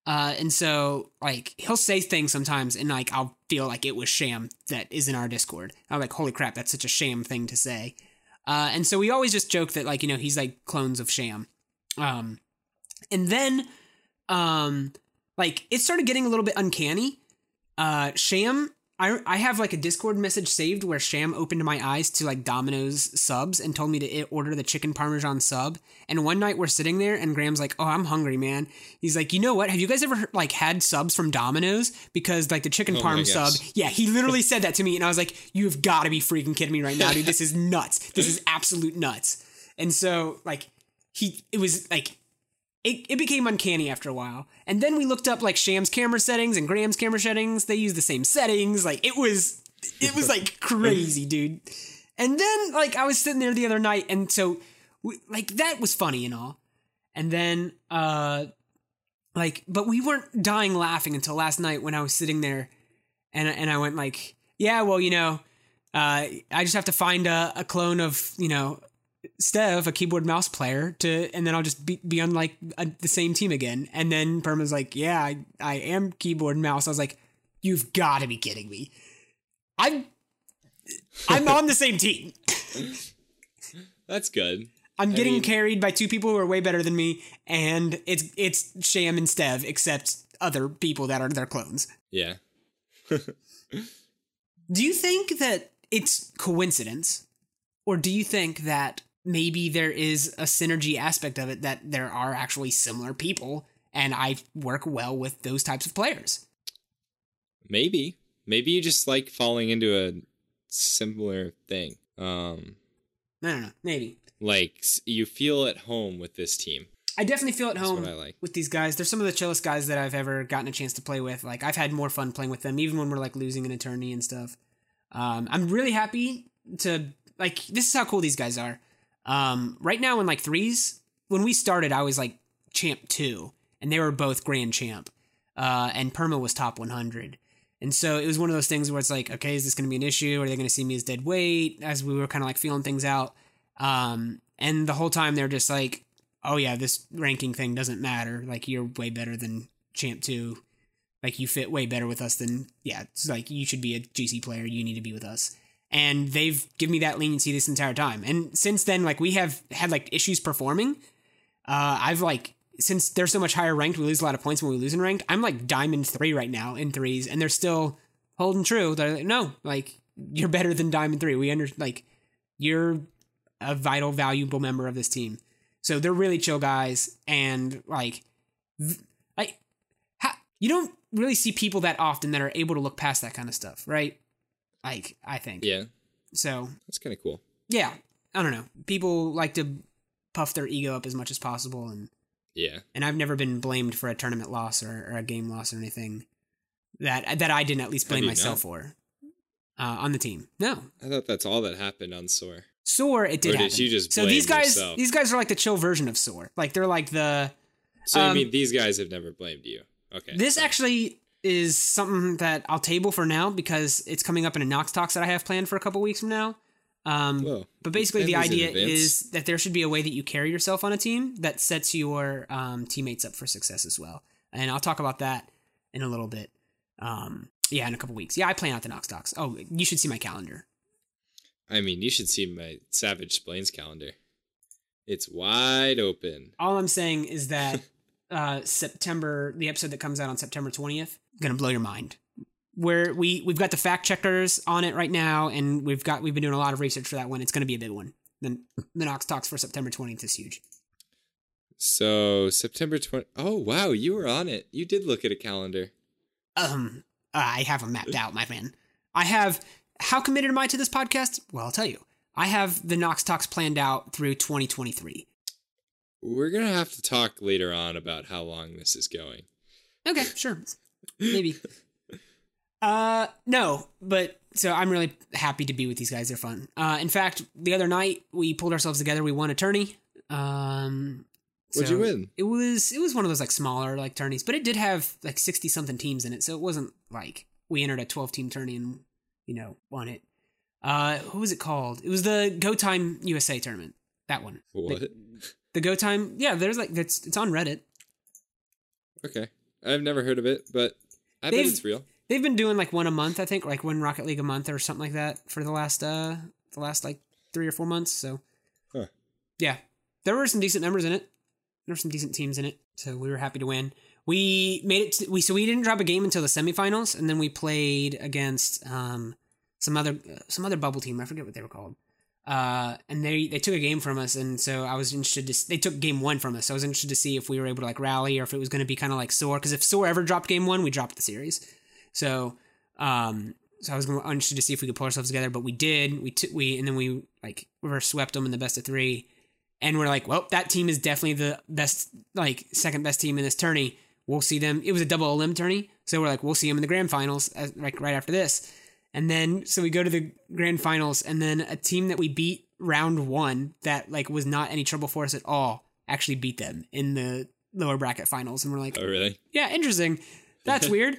Uh, and so like he'll say things sometimes, and like I'll feel like it was Sham that is in our Discord. I'm like, holy crap, that's such a Sham thing to say. Uh, and so we always just joke that like you know he's like clones of Sham. Um, and then um, like it started getting a little bit uncanny. Uh, Sham, I I have like a Discord message saved where Sham opened my eyes to like Domino's subs and told me to order the chicken parmesan sub. And one night we're sitting there and Graham's like, "Oh, I'm hungry, man." He's like, "You know what? Have you guys ever like had subs from Domino's because like the chicken Oh parm sub?" Yeah, he literally said that to me, and I was like, "You've got to be freaking kidding me right now, dude! This is nuts. This is absolute nuts." And so like he it was like it, it became uncanny after a while. And then we looked up like Sham's camera settings and Graham's camera settings. They use the same settings. Like it was it was like crazy, dude. And then like I was sitting there the other night and so we, like that was funny and all. And then uh like but we weren't dying laughing until last night when I was sitting there and and I went like, yeah, well, you know, uh I just have to find a, a clone of, you know, Stev, a keyboard mouse player, to and then I'll just be, be on like a, the same team again. And then Perma's like, "Yeah, I, I am keyboard mouse." I was like, "You've got to be kidding me! I'm I'm on the same team. That's good. I'm I getting mean- carried by two people who are way better than me, and it's it's Sham and Stev, except other people that are their clones. Yeah. Do you think that it's coincidence, or do you think that maybe there is a synergy aspect of it that there are actually similar people, and I work well with those types of players? Maybe. Maybe you just like falling into a similar thing. Um I don't know, maybe. like you feel at home with this team. I definitely feel at That's home like. with these guys. They're some of the chillest guys that I've ever gotten a chance to play with. Like I've had more fun playing with them, even when we're like losing an attorney and stuff. Um, I'm really happy to like. This is how cool these guys are. Um, right now in like threes, when we started, I was like champ two, and they were both grand champ, uh, and Perma was top 100. And so it was one of those things where it's like, okay, is this going to be an issue? Are they going to see me as dead weight? As we were kind of like feeling things out. Um, and the whole time they're just like, oh yeah, this ranking thing doesn't matter. Like you're way better than champ two. Like you fit way better with us than yeah. It's like you should be a GC player. You need to be with us. And they've given me that leniency this entire time. And since then, like we have had like issues performing. Uh, I've like since they're so much higher ranked, we lose a lot of points when we lose in ranked. I'm like diamond three right now in threes, and they're still holding true. They're like, no, like you're better than diamond three. We under like you're a vital, valuable member of this team. So they're really chill guys, and like, like, ha- you don't really see people that often that are able to look past that kind of stuff, right? Like, I think. Yeah. So That's kind of cool. yeah, I don't know. People like to puff their ego up as much as possible, and Yeah. and I've never been blamed for a tournament loss or, or a game loss or anything that that I didn't at least blame myself not? for uh, on the team. No, I thought that's all that happened on Soar. Soar it did Or did happen. you just so these guys yourself? these guys are like the chill version of Soar. Like they're like the So Um, you mean these guys have never blamed you? Okay. This fine. actually is something that I'll table for now because it's coming up in a Knox Talks that I have planned for a couple weeks from now. Um, Whoa. but basically, the Plan these in idea is that there should be a way that you carry yourself on a team that sets your um, teammates up for success as well. And I'll talk about that in a little bit. Um, yeah, in a couple weeks. Yeah, I plan out the Knox Talks. Oh, you should see my calendar. I mean, you should see my Savage Splains calendar. It's wide open. All I'm saying is that uh, September, the episode that comes out on September 20th, gonna blow your mind. Where we we've got the fact checkers on it right now, and we've got we've been doing a lot of research for that one. It's gonna be a big one. The the Knox talks for September 20th is huge. So September 20. Oh, wow. You were on it. You did look at a calendar. Um, I have them mapped out, my man. I have. How committed am I to this podcast? Well, I'll tell you. I have the Knox talks planned out through 2023. We're going to have to talk later on about how long this is going. Okay, sure. Maybe. Uh no, but so I'm really happy to be with these guys. They're fun. Uh in fact, the other night we pulled ourselves together, we won a tourney. Um What'd you win? It was it was one of those like smaller like tourneys, but it did have like 60 something teams in it, so it wasn't like we entered a 12 team tourney and you know, won it. Uh what was it called? It was the Go Time USA tournament. That one. What? The, the Go Time. Yeah, there's like that's it's on Reddit. Okay. I've never heard of it, but I bet They've- it's real. They've been doing like one a month, I think, like one Rocket League a month or something like that for the last uh the last like three or four months. So Huh. yeah, there were some decent numbers in it. There were some decent teams in it, so we were happy to win. We made it. To, we so we didn't drop a game until the semifinals, and then we played against um some other uh, some other bubble team. I forget what they were called. Uh, and they they took a game from us, and so I was interested to. They took game one from us. So I was interested to see if we were able to like rally, or if it was going to be kind of like Soar. Because if Soar ever dropped game one, we dropped the series. So, um, so I was interested to see if we could pull ourselves together, but we did. We took we and then we like reverse swept them in the best of three, and we're like, well, that team is definitely the best, like second best team in this tourney. We'll see them. It was a double elim tourney, so we're like, we'll see them in the grand finals, like right after this. And then so we go to the grand finals, and then a team that we beat round one that like was not any trouble for us at all actually beat them in the lower bracket finals, and we're like, Oh, really? yeah, interesting. That's weird.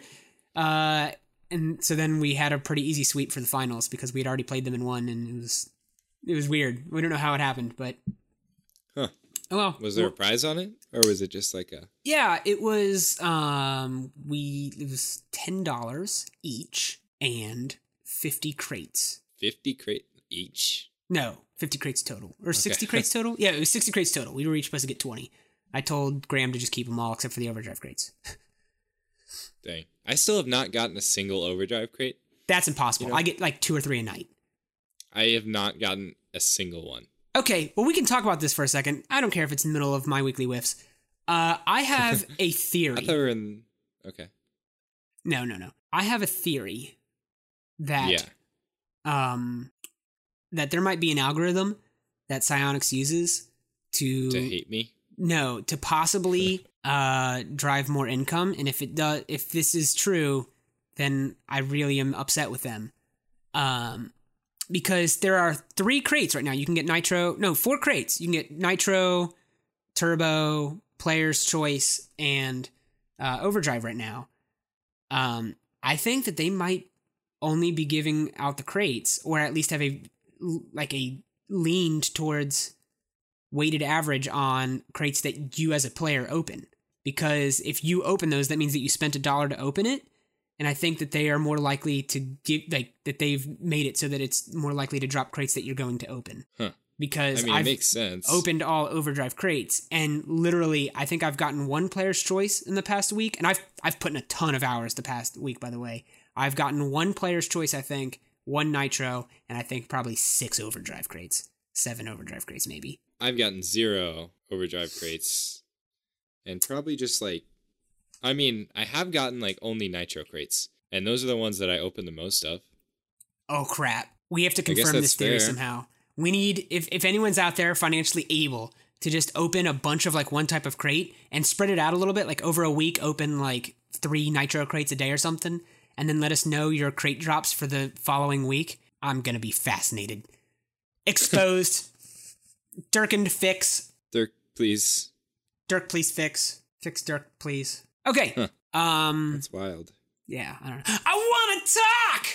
Uh, and so then we had a pretty easy sweep for the finals because we had already played them in one, and it was it was weird. We don't know how it happened, but Huh. oh well. Was there a prize on it, or was it just like a? yeah, it was. Um, we it was ten dollars each and fifty crates. 50 crate each. No, fifty crates total or sixty crates total. Yeah, it was sixty crates total. We were each supposed to get twenty. I told Graham to just keep them all except for the overdrive crates. Dang. I still have not gotten a single overdrive crate. That's impossible. You know- I get like two or three a night. I have not gotten a single one. Okay, well, we can talk about this for a second. I don't care if it's in the middle of my weekly whiffs. Uh, I have a theory. thought we were in. Okay. no, no, no. I have a theory that Yeah. um that there might be an algorithm that Psyonix uses to, To hate me. no to possibly uh drive more income, and if it does, if this is true, then I really am upset with them. Um, because there are three crates right now. You can get Nitro, no, four crates. You can get Nitro, Turbo, Player's Choice, and uh, Overdrive right now. Um, I think that they might only be giving out the crates, or at least have a like a leaned towards weighted average on crates that you as a player open. Because if you open those, that means that you spent a dollar to open it, and I think that they are more likely to give like that they've made it so that it's more likely to drop crates that you're going to open. Huh. Because I mean, it I've makes sense. opened all overdrive crates and literally I think I've gotten one player's choice in the past week and I've I've put in a ton of hours the past week by the way. I've gotten one player's choice I think, one nitro and I think probably 6 overdrive crates. 7 overdrive crates maybe. I've gotten zero overdrive crates, and probably just like, I mean, I have gotten like only nitro crates, and those are the ones that I open the most of. Oh crap. We have to confirm this theory fair. somehow. We need if if anyone's out there financially able to just open a bunch of like one type of crate and spread it out a little bit like over a week open like 3 nitro crates a day or something and then let us know your crate drops for the following week. I'm going to be fascinated. Exposed. Durkin fix. Dirk, please. Dirk please fix. Fix Dirk please. Okay. Huh. Um That's wild. yeah, I don't know. I want to talk.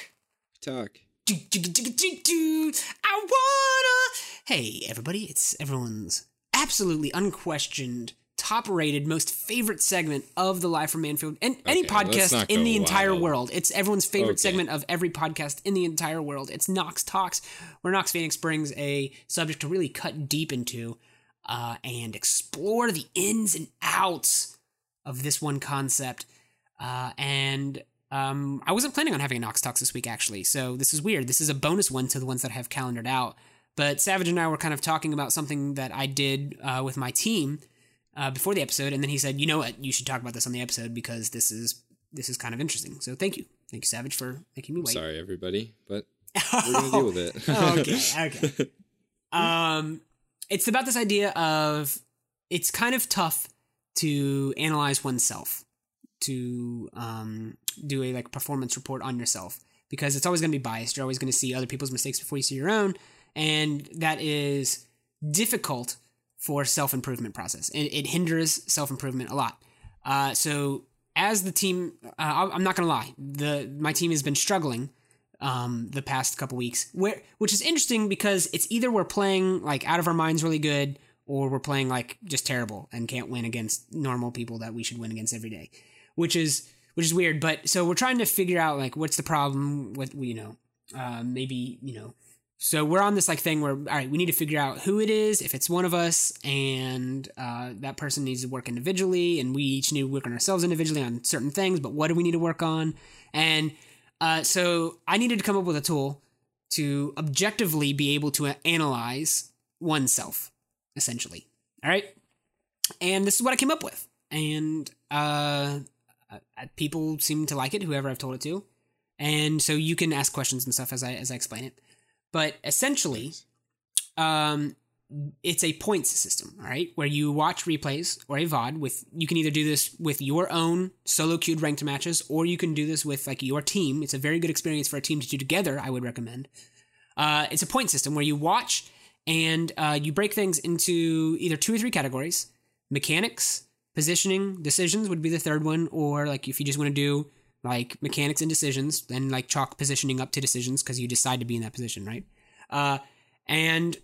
Talk. do, do, do, do, do, do. I wanna. Hey, everybody! It's everyone's absolutely unquestioned, top-rated, most favorite segment of the Live from Manfield and any Okay, let's podcast in the entire world. It's everyone's favorite Okay. segment of every podcast in the entire world. It's Knox Talks, where Knox Phoenix brings a subject to really cut deep into uh, and explore the ins and outs of this one concept. Uh, and um, I wasn't planning on having a Knox Talks this week, actually. So this is weird. This is a bonus one to the ones that I have calendared out. But Savage and I were kind of talking about something that I did uh, with my team uh, before the episode, and then he said, "You know what? You should talk about this on the episode because this is this is kind of interesting." So thank you, thank you, Savage, for making me wait. Sorry, everybody, but we're gonna deal with it. okay, okay. Um, it's about this idea of it's kind of tough to analyze oneself, to um, do a like performance report on yourself because it's always going to be biased. You're always going to see other people's mistakes before you see your own, and that is difficult for self improvement process. It, it hinders self improvement a lot. Uh, so as the team, uh, I'm not to lie, the my team has been struggling um, the past couple weeks, where which is interesting because it's either we're playing like out of our minds really good, or we're playing like just terrible and can't win against normal people that we should win against every day, which is which is weird. But so we're trying to figure out like what's the problem with you know uh, maybe you know. So we're on this like thing where all right, we need to figure out who it is, if it's one of us, and uh, that person needs to work individually, and we each need to work on ourselves individually on certain things. But what do we need to work on? And uh, so I needed to come up with a tool to objectively be able to analyze oneself, essentially. All right. And this is what I came up with. And uh, uh, people seem to like it, whoever I've told it to. And so you can ask questions and stuff as I as I explain it. But essentially, um, it's a points system, all right, where you watch replays or a VOD with you can either do this with your own solo queued ranked matches or you can do this with like your team. It's a very good experience for a team to do together, I would recommend. Uh, it's a point system where you watch and uh, you break things into either two or three categories mechanics, positioning, decisions would be the third one, or like if you just want to do like mechanics and decisions, then like chalk positioning up to decisions because you decide to be in that position, right? Uh, and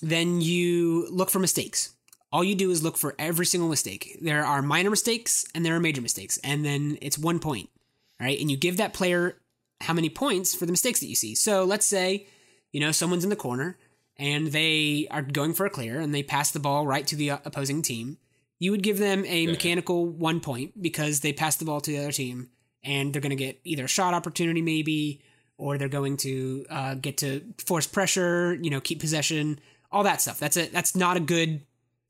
then you look for mistakes. All you do is look for every single mistake. There are minor mistakes and there are major mistakes, and then it's one point, right? And you give that player how many points for the mistakes that you see. So let's say, you know, someone's in the corner and they are going for a clear and they pass the ball right to the uh, opposing team. You would give them a mechanical one point because they passed the ball to the other team and they're going to get either a shot opportunity, maybe, or they're going to uh, get to force pressure, you know, keep possession, all that stuff. That's a that's not a good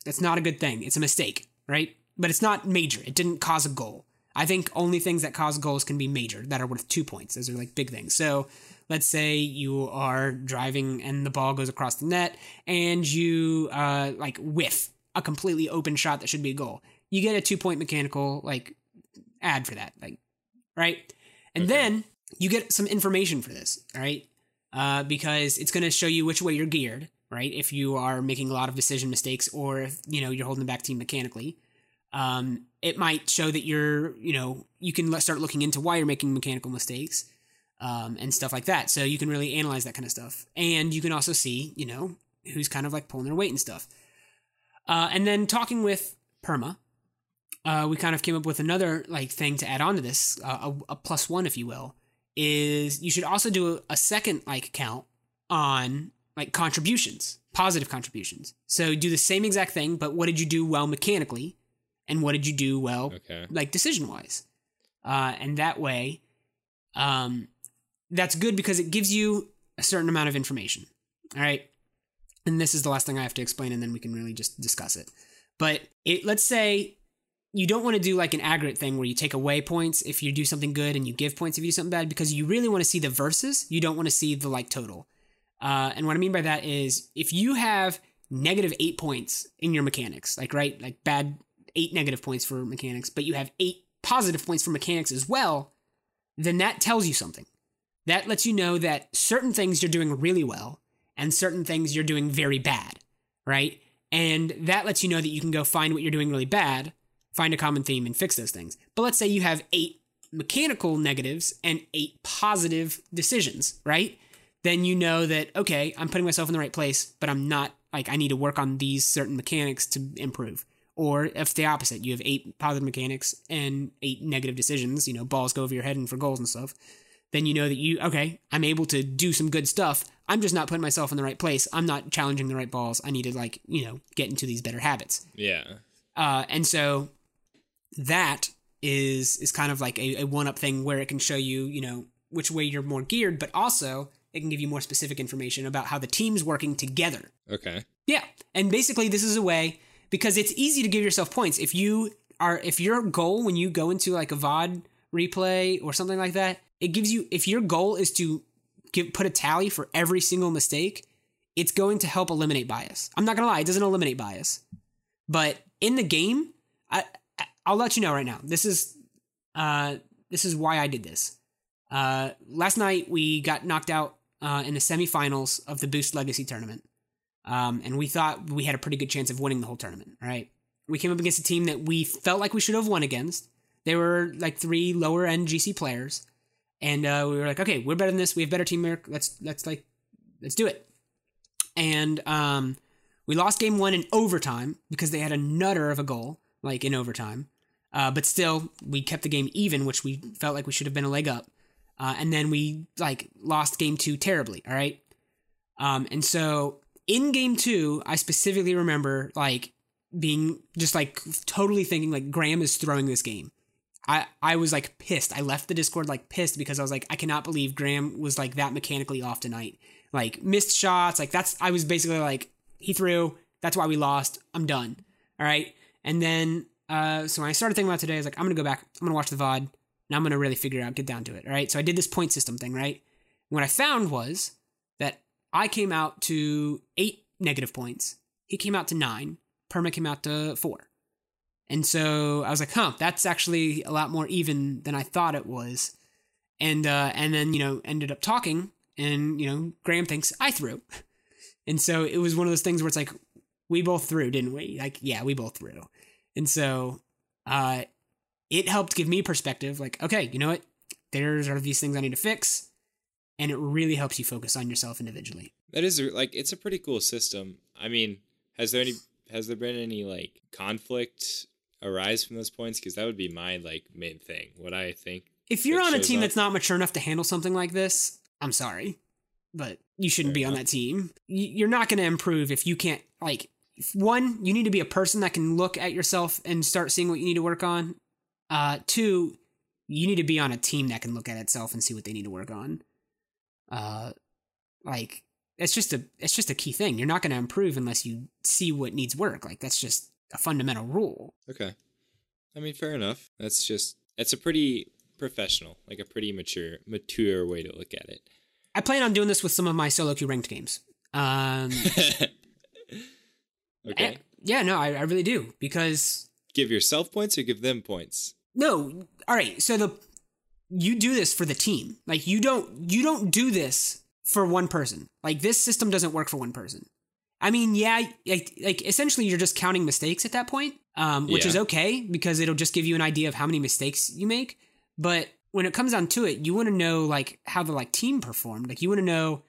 that's not a good thing. It's a mistake, right? But it's not major. It didn't cause a goal. I think only things that cause goals can be major that are worth two points. Those are like big things. So let's say you are driving and the ball goes across the net and you uh, like whiff a completely open shot that should be a goal. You get a two point mechanical like ad for that, like right? And Okay. then you get some information for this, right? Uh, because it's going to show you which way you're geared, right? If you are making a lot of decision mistakes or if you know you're holding the back team mechanically. Um, it might show that you're, you know, you can start looking into why you're making mechanical mistakes um, and stuff like that. So you can really analyze that kind of stuff. And you can also see, you know, who's kind of like pulling their weight and stuff. Uh, and then talking with Perma, uh, we kind of came up with another like thing to add on to this, uh, a, a plus one, if you will, is you should also do a, a second like count on like contributions, positive contributions. So do the same exact thing, but what did you do well mechanically, and what did you do well Okay. like decision wise uh, and that way um, that's good because it gives you a certain amount of information all right and this is the last thing i have to explain and then we can really just discuss it but it let's say you don't want to do like an aggregate thing where you take away points if you do something good and you give points if you do something bad because you really want to see the verses you don't want to see the like total uh, and what i mean by that is if you have negative eight points in your mechanics like right like bad eight negative points for mechanics, but you have eight positive points for mechanics as well, then that tells you something. That lets you know that certain things you're doing really well and certain things you're doing very bad, right? And that lets you know that you can go find what you're doing really bad, find a common theme, and fix those things. But let's say you have eight mechanical negatives and eight positive decisions, right? Then you know that, okay, I'm putting myself in the right place, but I'm not like I need to work on these certain mechanics to improve. Or if the opposite, you have eight positive mechanics and eight negative decisions, you know, balls go over your head and for goals and stuff, then you know that you, okay, I'm able to do some good stuff. I'm just not putting myself in the right place. I'm not challenging the right balls. I need to, like, you know, get into these better habits. Yeah. Uh, and so that is is kind of like a, a one up thing where it can show you, you know, which way you're more geared, but also it can give you more specific information about how the team's working together. Okay. Yeah. And basically this is a way because it's easy to give yourself points if you are if your goal when you go into like a VOD replay or something like that, it gives you if your goal is to give put a tally for every single mistake, it's going to help eliminate bias. I'm not to lie, it doesn't eliminate bias. But in the game, I I'll let you know right now. This is uh this is why I did this. Uh last night we got knocked out uh in the semifinals of the Boost Legacy tournament. Um, and we thought we had a pretty good chance of winning the whole tournament. Right, we came up against a team that we felt like we should have won against. They were like three lower end GC players, and uh, we were like, okay, we're better than this. We have better teamwork. Let's let's like let's do it. And um, we lost game one in overtime because they had a nutter of a goal, like in overtime. Uh, but still, we kept the game even, which we felt like we should have been a leg up. Uh, and then we like lost game two terribly. All right. Um, and so in game two, I specifically remember like being just like totally thinking like Graham is throwing this game. I I was like pissed. I left the Discord like pissed because I was like I cannot believe Graham was like that mechanically off tonight. Like missed shots, like that's I was basically like he threw, that's why we lost. I'm done. All right? And then uh so when I started thinking about today, I was like I'm to go back. I'm to watch the VOD and I'm to really figure out get down to it. All right? So I did this point system thing, right? What I found was that I came out to eight negative points. He came out to nine. Perma came out to four. And so I was like, huh, that's actually a lot more even than I thought it was. And uh, and then, you know, ended up talking and, you know, Graham thinks I threw. And so it was one of those things where it's like, we both threw, didn't we? Like, yeah, we both threw. And so uh it helped give me perspective, like, okay, you know what? There's are these things I need to fix. And it really helps you focus on yourself individually. That is like it's a pretty cool system. I mean, has there any has there been any like conflict arise from those points? Because that would be my like main thing. What I think. If you're on a team up. that's not mature enough to handle something like this, I'm sorry, but you shouldn't Fair be on that team. You're not going to improve if you can't like one. You need to be a person that can look at yourself and start seeing what you need to work on. Uh, two, you need to be on a team that can look at itself and see what they need to work on. Uh, like it's just a it's just a key thing. You're not going to improve unless you see what needs work. Like that's just a fundamental rule. Okay. I mean, fair enough. That's just it's a pretty professional, like a pretty mature mature way to look at it. I plan on doing this with some of my solo queue ranked games. Um, okay. Eh, yeah, no, I, I really do because give yourself points or give them points. no. All right, so the you do this for the team. Like you don't you don't do this for one person. Like this system doesn't work for one person. I mean, yeah, like, like essentially you're just counting mistakes at that point, um, which Yeah. is okay because it'll just give you an idea of how many mistakes you make. But when it comes down to it, you want to know like how the like team performed. Like you want to know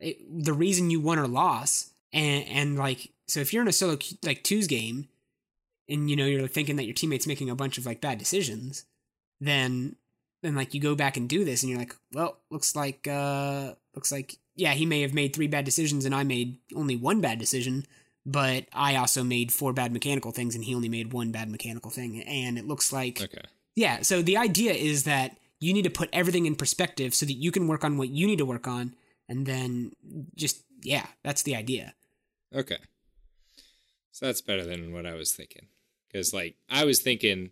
eh, the reason you won or lost, and and like so if you're in a solo like twos game, and you know you're thinking that your teammate's making a bunch of like bad decisions, then then like you go back and do this, and you're like, well, looks like uh looks like yeah he may have made three bad decisions and I made only one bad decision, but I also made four bad mechanical things and he only made one bad mechanical thing, and it looks like Okay. yeah, so the idea is that you need to put everything in perspective so that you can work on what you need to work on and then just yeah, that's the idea. Okay. So that's better than what I was thinking. Because like I was thinking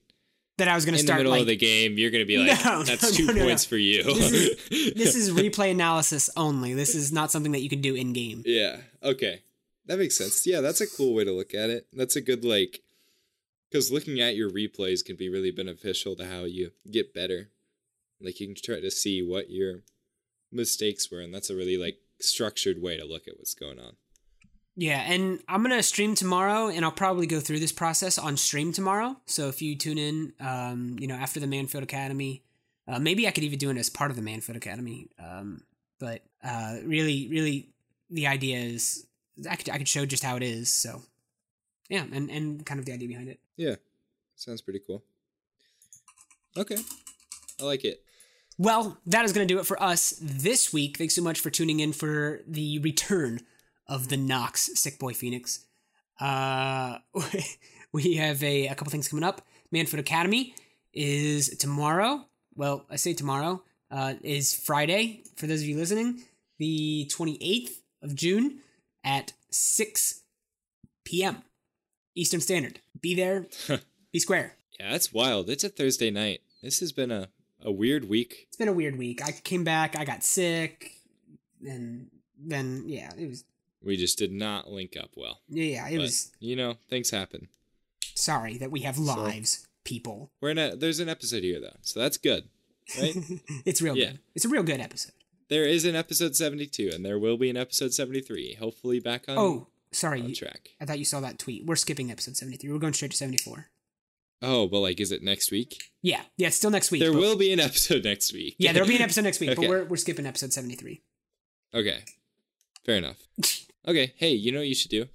That I was going in the middle like of the game, you're gonna be like, No, "That's no, two no, points for you." This this is replay analysis only. This is not something that you can do in game. Yeah. Okay. That makes sense. Yeah, that's a cool way to look at it. That's a good like because looking at your replays can be really beneficial to how you get better. Like you can try to see what your mistakes were, and that's a really like structured way to look at what's going on. Yeah, and I'm gonna stream tomorrow, and I'll probably go through this process on stream tomorrow. So if you tune in, um, you know, after the Manfield Academy, uh, maybe I could even do it as part of the Manfield Academy. Um, but uh, really, really, the idea is I could I could show just how it is. So yeah, and and kind of the idea behind it. Yeah. Sounds pretty cool. Okay. I like it. Well, that is going to do it for us this week. Thanks so much for tuning in for the return of the Knox Sick Boy Phoenix. Uh, we have a, a couple things coming up. Manfield Academy is tomorrow. Well, I say tomorrow. Uh, is Friday for those of you listening, the 28th of June at 6 p.m. Eastern Standard. Be there, be square. Yeah, that's wild. It's a Thursday night. This has been a, a weird week. it's been a weird week. I came back, I got sick, and then yeah, it was We just did not link up well. yeah, it But, was you know, things happen. sorry that we have lives, people. We're in a there's an episode here though, so that's good. Right? it's real Yeah. good. It's a real good episode. there is an episode 72 and there will be an episode 73. Hopefully back on, Oh, sorry. on track. I thought you saw that tweet. We're skipping episode 73. We're going straight to 74. Oh, but like is it next week? Yeah. Yeah, it's still next week. There will be an episode next week. Yeah, there'll be an episode next week, but we're we're skipping episode 73. Okay. Fair enough. Okay, hey, you know what you should do?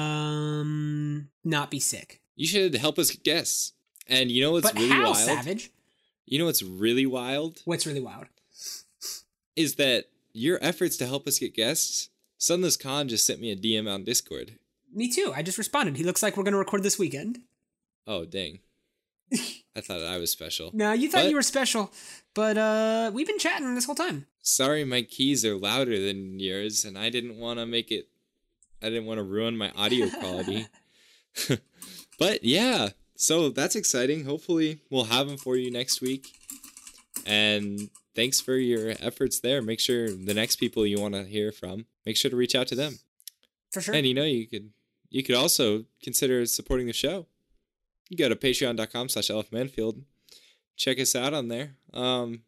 Um not be sick. You should help us guess. And you know what's but really how wild? savage? You know what's really wild What's really wild? is that your efforts to help us get guests. Sunless Khan just sent me a DM on Discord. Me too. I just responded. He looks like we're going to record this weekend. Oh dang! I thought I was special. No, you thought What? you were special, but uh, we've been chatting this whole time. Sorry, my keys are louder than yours, and I didn't want to make it. I didn't want to ruin my audio quality. but yeah, so that's exciting. Hopefully, we'll have them for you next week. And thanks for your efforts there. Make sure the next people you want to hear from, make sure to reach out to them. For sure. And you know, you could you could also consider supporting the show. You go to patreon.com slash lfmanfield. Check us out on there. Um,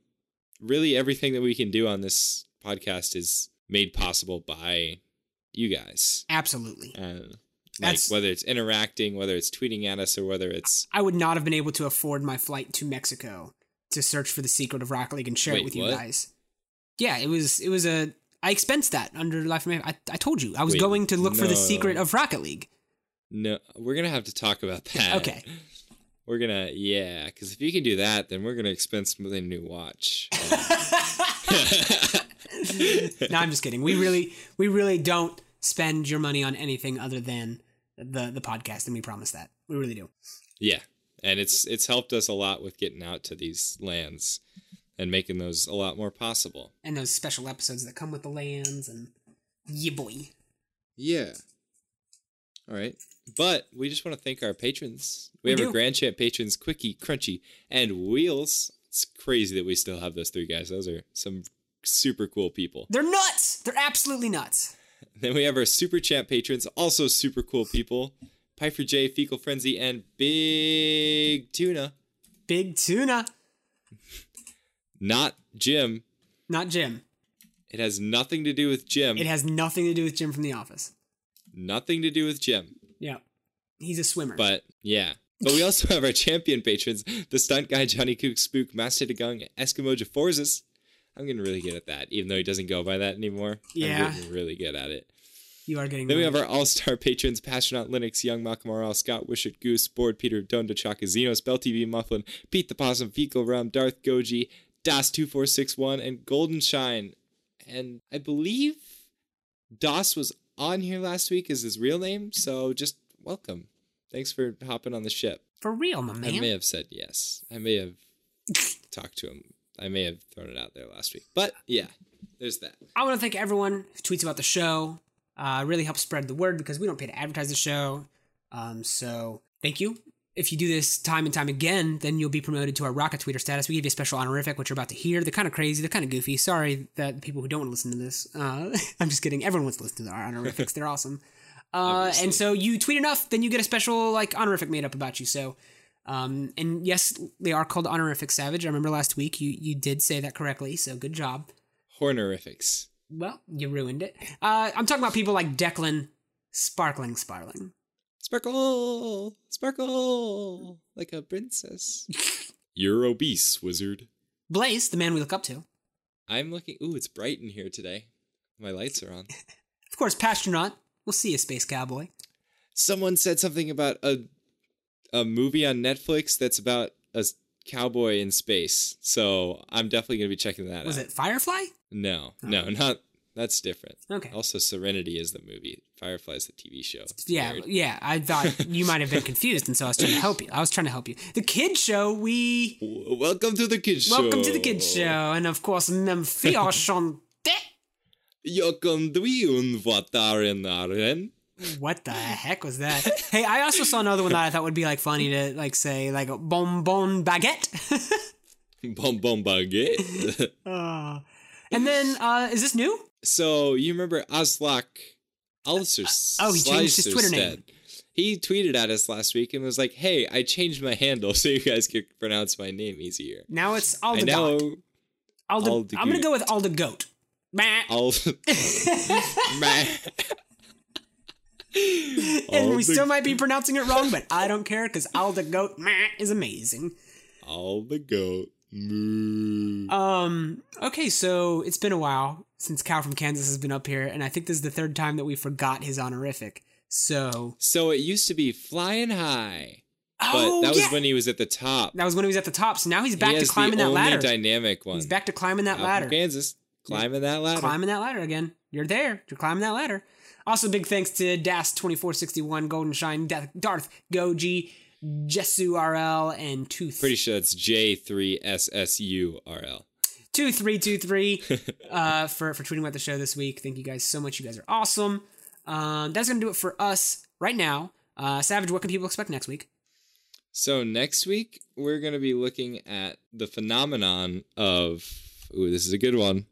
really, everything that we can do on this podcast is made possible by you guys. Absolutely. And like That's- whether it's interacting, whether it's tweeting at us, or whether it's I would not have been able to afford my flight to Mexico to search for the secret of Rocket League and share it Wait, with you guys. Yeah, it was it was a I expensed that under Life of Man. I, I told you I was Wait, going to look for the secret of Rocket League. no. We're gonna have to talk about that. Okay. We're gonna yeah, because if you can do that, then we're gonna expense with a new watch. no, I'm just kidding. We really we really don't spend your money on anything other than the the podcast, and we promise that. We really do. Yeah, and it's it's helped us a lot with getting out to these lands and making those a lot more possible. And those special episodes that come with the lands and yeah boy. Yeah. All right. But we just want to thank our patrons. We, We have do. our Grand Champ patrons, Quickie, Crunchy, and Wheels. It's crazy that we still have those three guys. Those are some super cool people. They're nuts. They're absolutely nuts. Then we have our Super Champ patrons, also super cool people. Piper J, Fecal Frenzy, and Big Tuna. Big tuna, Not Jim. not Jim. It has nothing to do with Jim. It has nothing to do with Jim from The Office. Nothing to do with Jim. Yeah, he's a swimmer. But yeah. But we also have our champion patrons, the stunt guy Johnny Kook Spook, Master Degung, Eskimo Jaforzis. I'm getting really good at that, even though he doesn't go by that anymore. Yeah. I'm getting really good at it. you are getting. Then we have our all-star patrons, Pastronaut Linux, Young Malcolm Scott Wishart, Goose, Board Peter, Donda Chaka, Xenos, Bell TV Mufflin, Pete the Possum, Fecal Rum, Darth Goji, Das2461, and Golden Shine. And I believe DOS was on here last week is his real name, so just welcome. Thanks for hopping on the ship. for real, my man. I may have said yes. I may have talked to him. I may have thrown it out there last week. But yeah, there's that. I want to thank everyone who tweets about the show. Uh, really helps spread the word because we don't pay to advertise the show. Um, so thank you. If you do this time and time again, then you'll be promoted to our rocket tweeter status. We give you a special honorific, which you're about to hear. They're kind of crazy. They're kind of goofy. Sorry that people who don't want to listen to this. Uh, I'm just kidding. Everyone wants to listen to our honorifics. They're awesome. Uh, and so you tweet enough, then you get a special like honorific made up about you. So, um, and yes, they are called honorific savage. I remember last week you you did say that correctly. So good job. Hornorifics. Well, you ruined it. Uh, I'm talking about people like Declan Sparkling Sparling. Sparkle! Sparkle! Like a princess. You're obese, wizard. Blaze, the man we look up to. I'm looking. Ooh, it's bright in here today. My lights are on. Of course, Pastronaut. We'll see you, Space Cowboy. Someone said something about a a movie on Netflix that's about a cowboy in space. So I'm definitely gonna be checking that Was out. Was it Firefly? No, oh. no, not. That's different. Okay. Also, Serenity is the movie. Firefly's the TV show. Yeah, weird. yeah. I thought you might have been confused, and so I was trying to help you. I was trying to help you. The kids show, we Welcome to the kids show. welcome to the kid show, and of course, Memphis Chante. Welcome to Vataren. What the heck was that? hey, I also saw another one that I thought would be like funny to like say like a bonbon baguette. Bum baguette. Uh, and then uh, is this new? So you remember Aslak Ulster? Oh, he changed his Twitter name. He tweeted at us last week and was like, "Hey, I changed my handle so you guys could pronounce my name easier." Now it's I Alda. know. Alda I'm gonna go with Alda Goat. Bah. I'll. Meh. and we still might be pronouncing it wrong, but I don't care because Alda Goat meh, is amazing. All the goat. Um. Okay, so it's been a while since Cal from Kansas has been up here, and I think this is the third time that we forgot his honorific. So, So it used to be flying high, but oh that was when he was at the top. that was when he was at the top. So now he's back he to climbing the that only ladder. dynamic one. He's back to climbing that Out ladder. Kansas, climbing that ladder. climbing that ladder again. You're there. You're climbing that ladder. Also, big thanks to Das2461, Golden Shine, Darth, Goji, Jesu RL, and Tooth. Pretty sure that's J three S S U R L. 2323 uh, for, for tweeting about the show this week. Thank you guys so much. You guys are awesome. Um, that's going to do it for us right now. Uh, Savage, what can people expect next week? So next week we're gonna be looking at the phenomenon of. Ooh, this is a good one.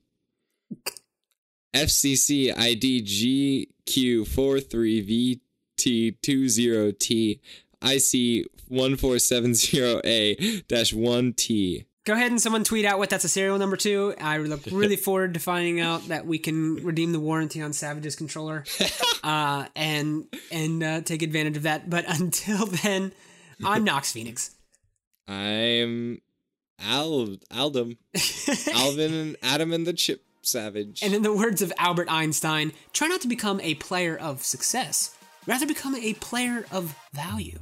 FCC ID GQ43VT20T IC 1470A-1T. Go ahead and someone tweet out what that's a serial number to. I look really forward to finding out that we can redeem the warranty on Savage's controller, uh, and and uh, take advantage of that. But until then, I'm Knox Phoenix. I'm Al Aldum. Alvin and Adam and the Chip Savage. And in the words of Albert Einstein, try not to become a player of success, rather become a player of value.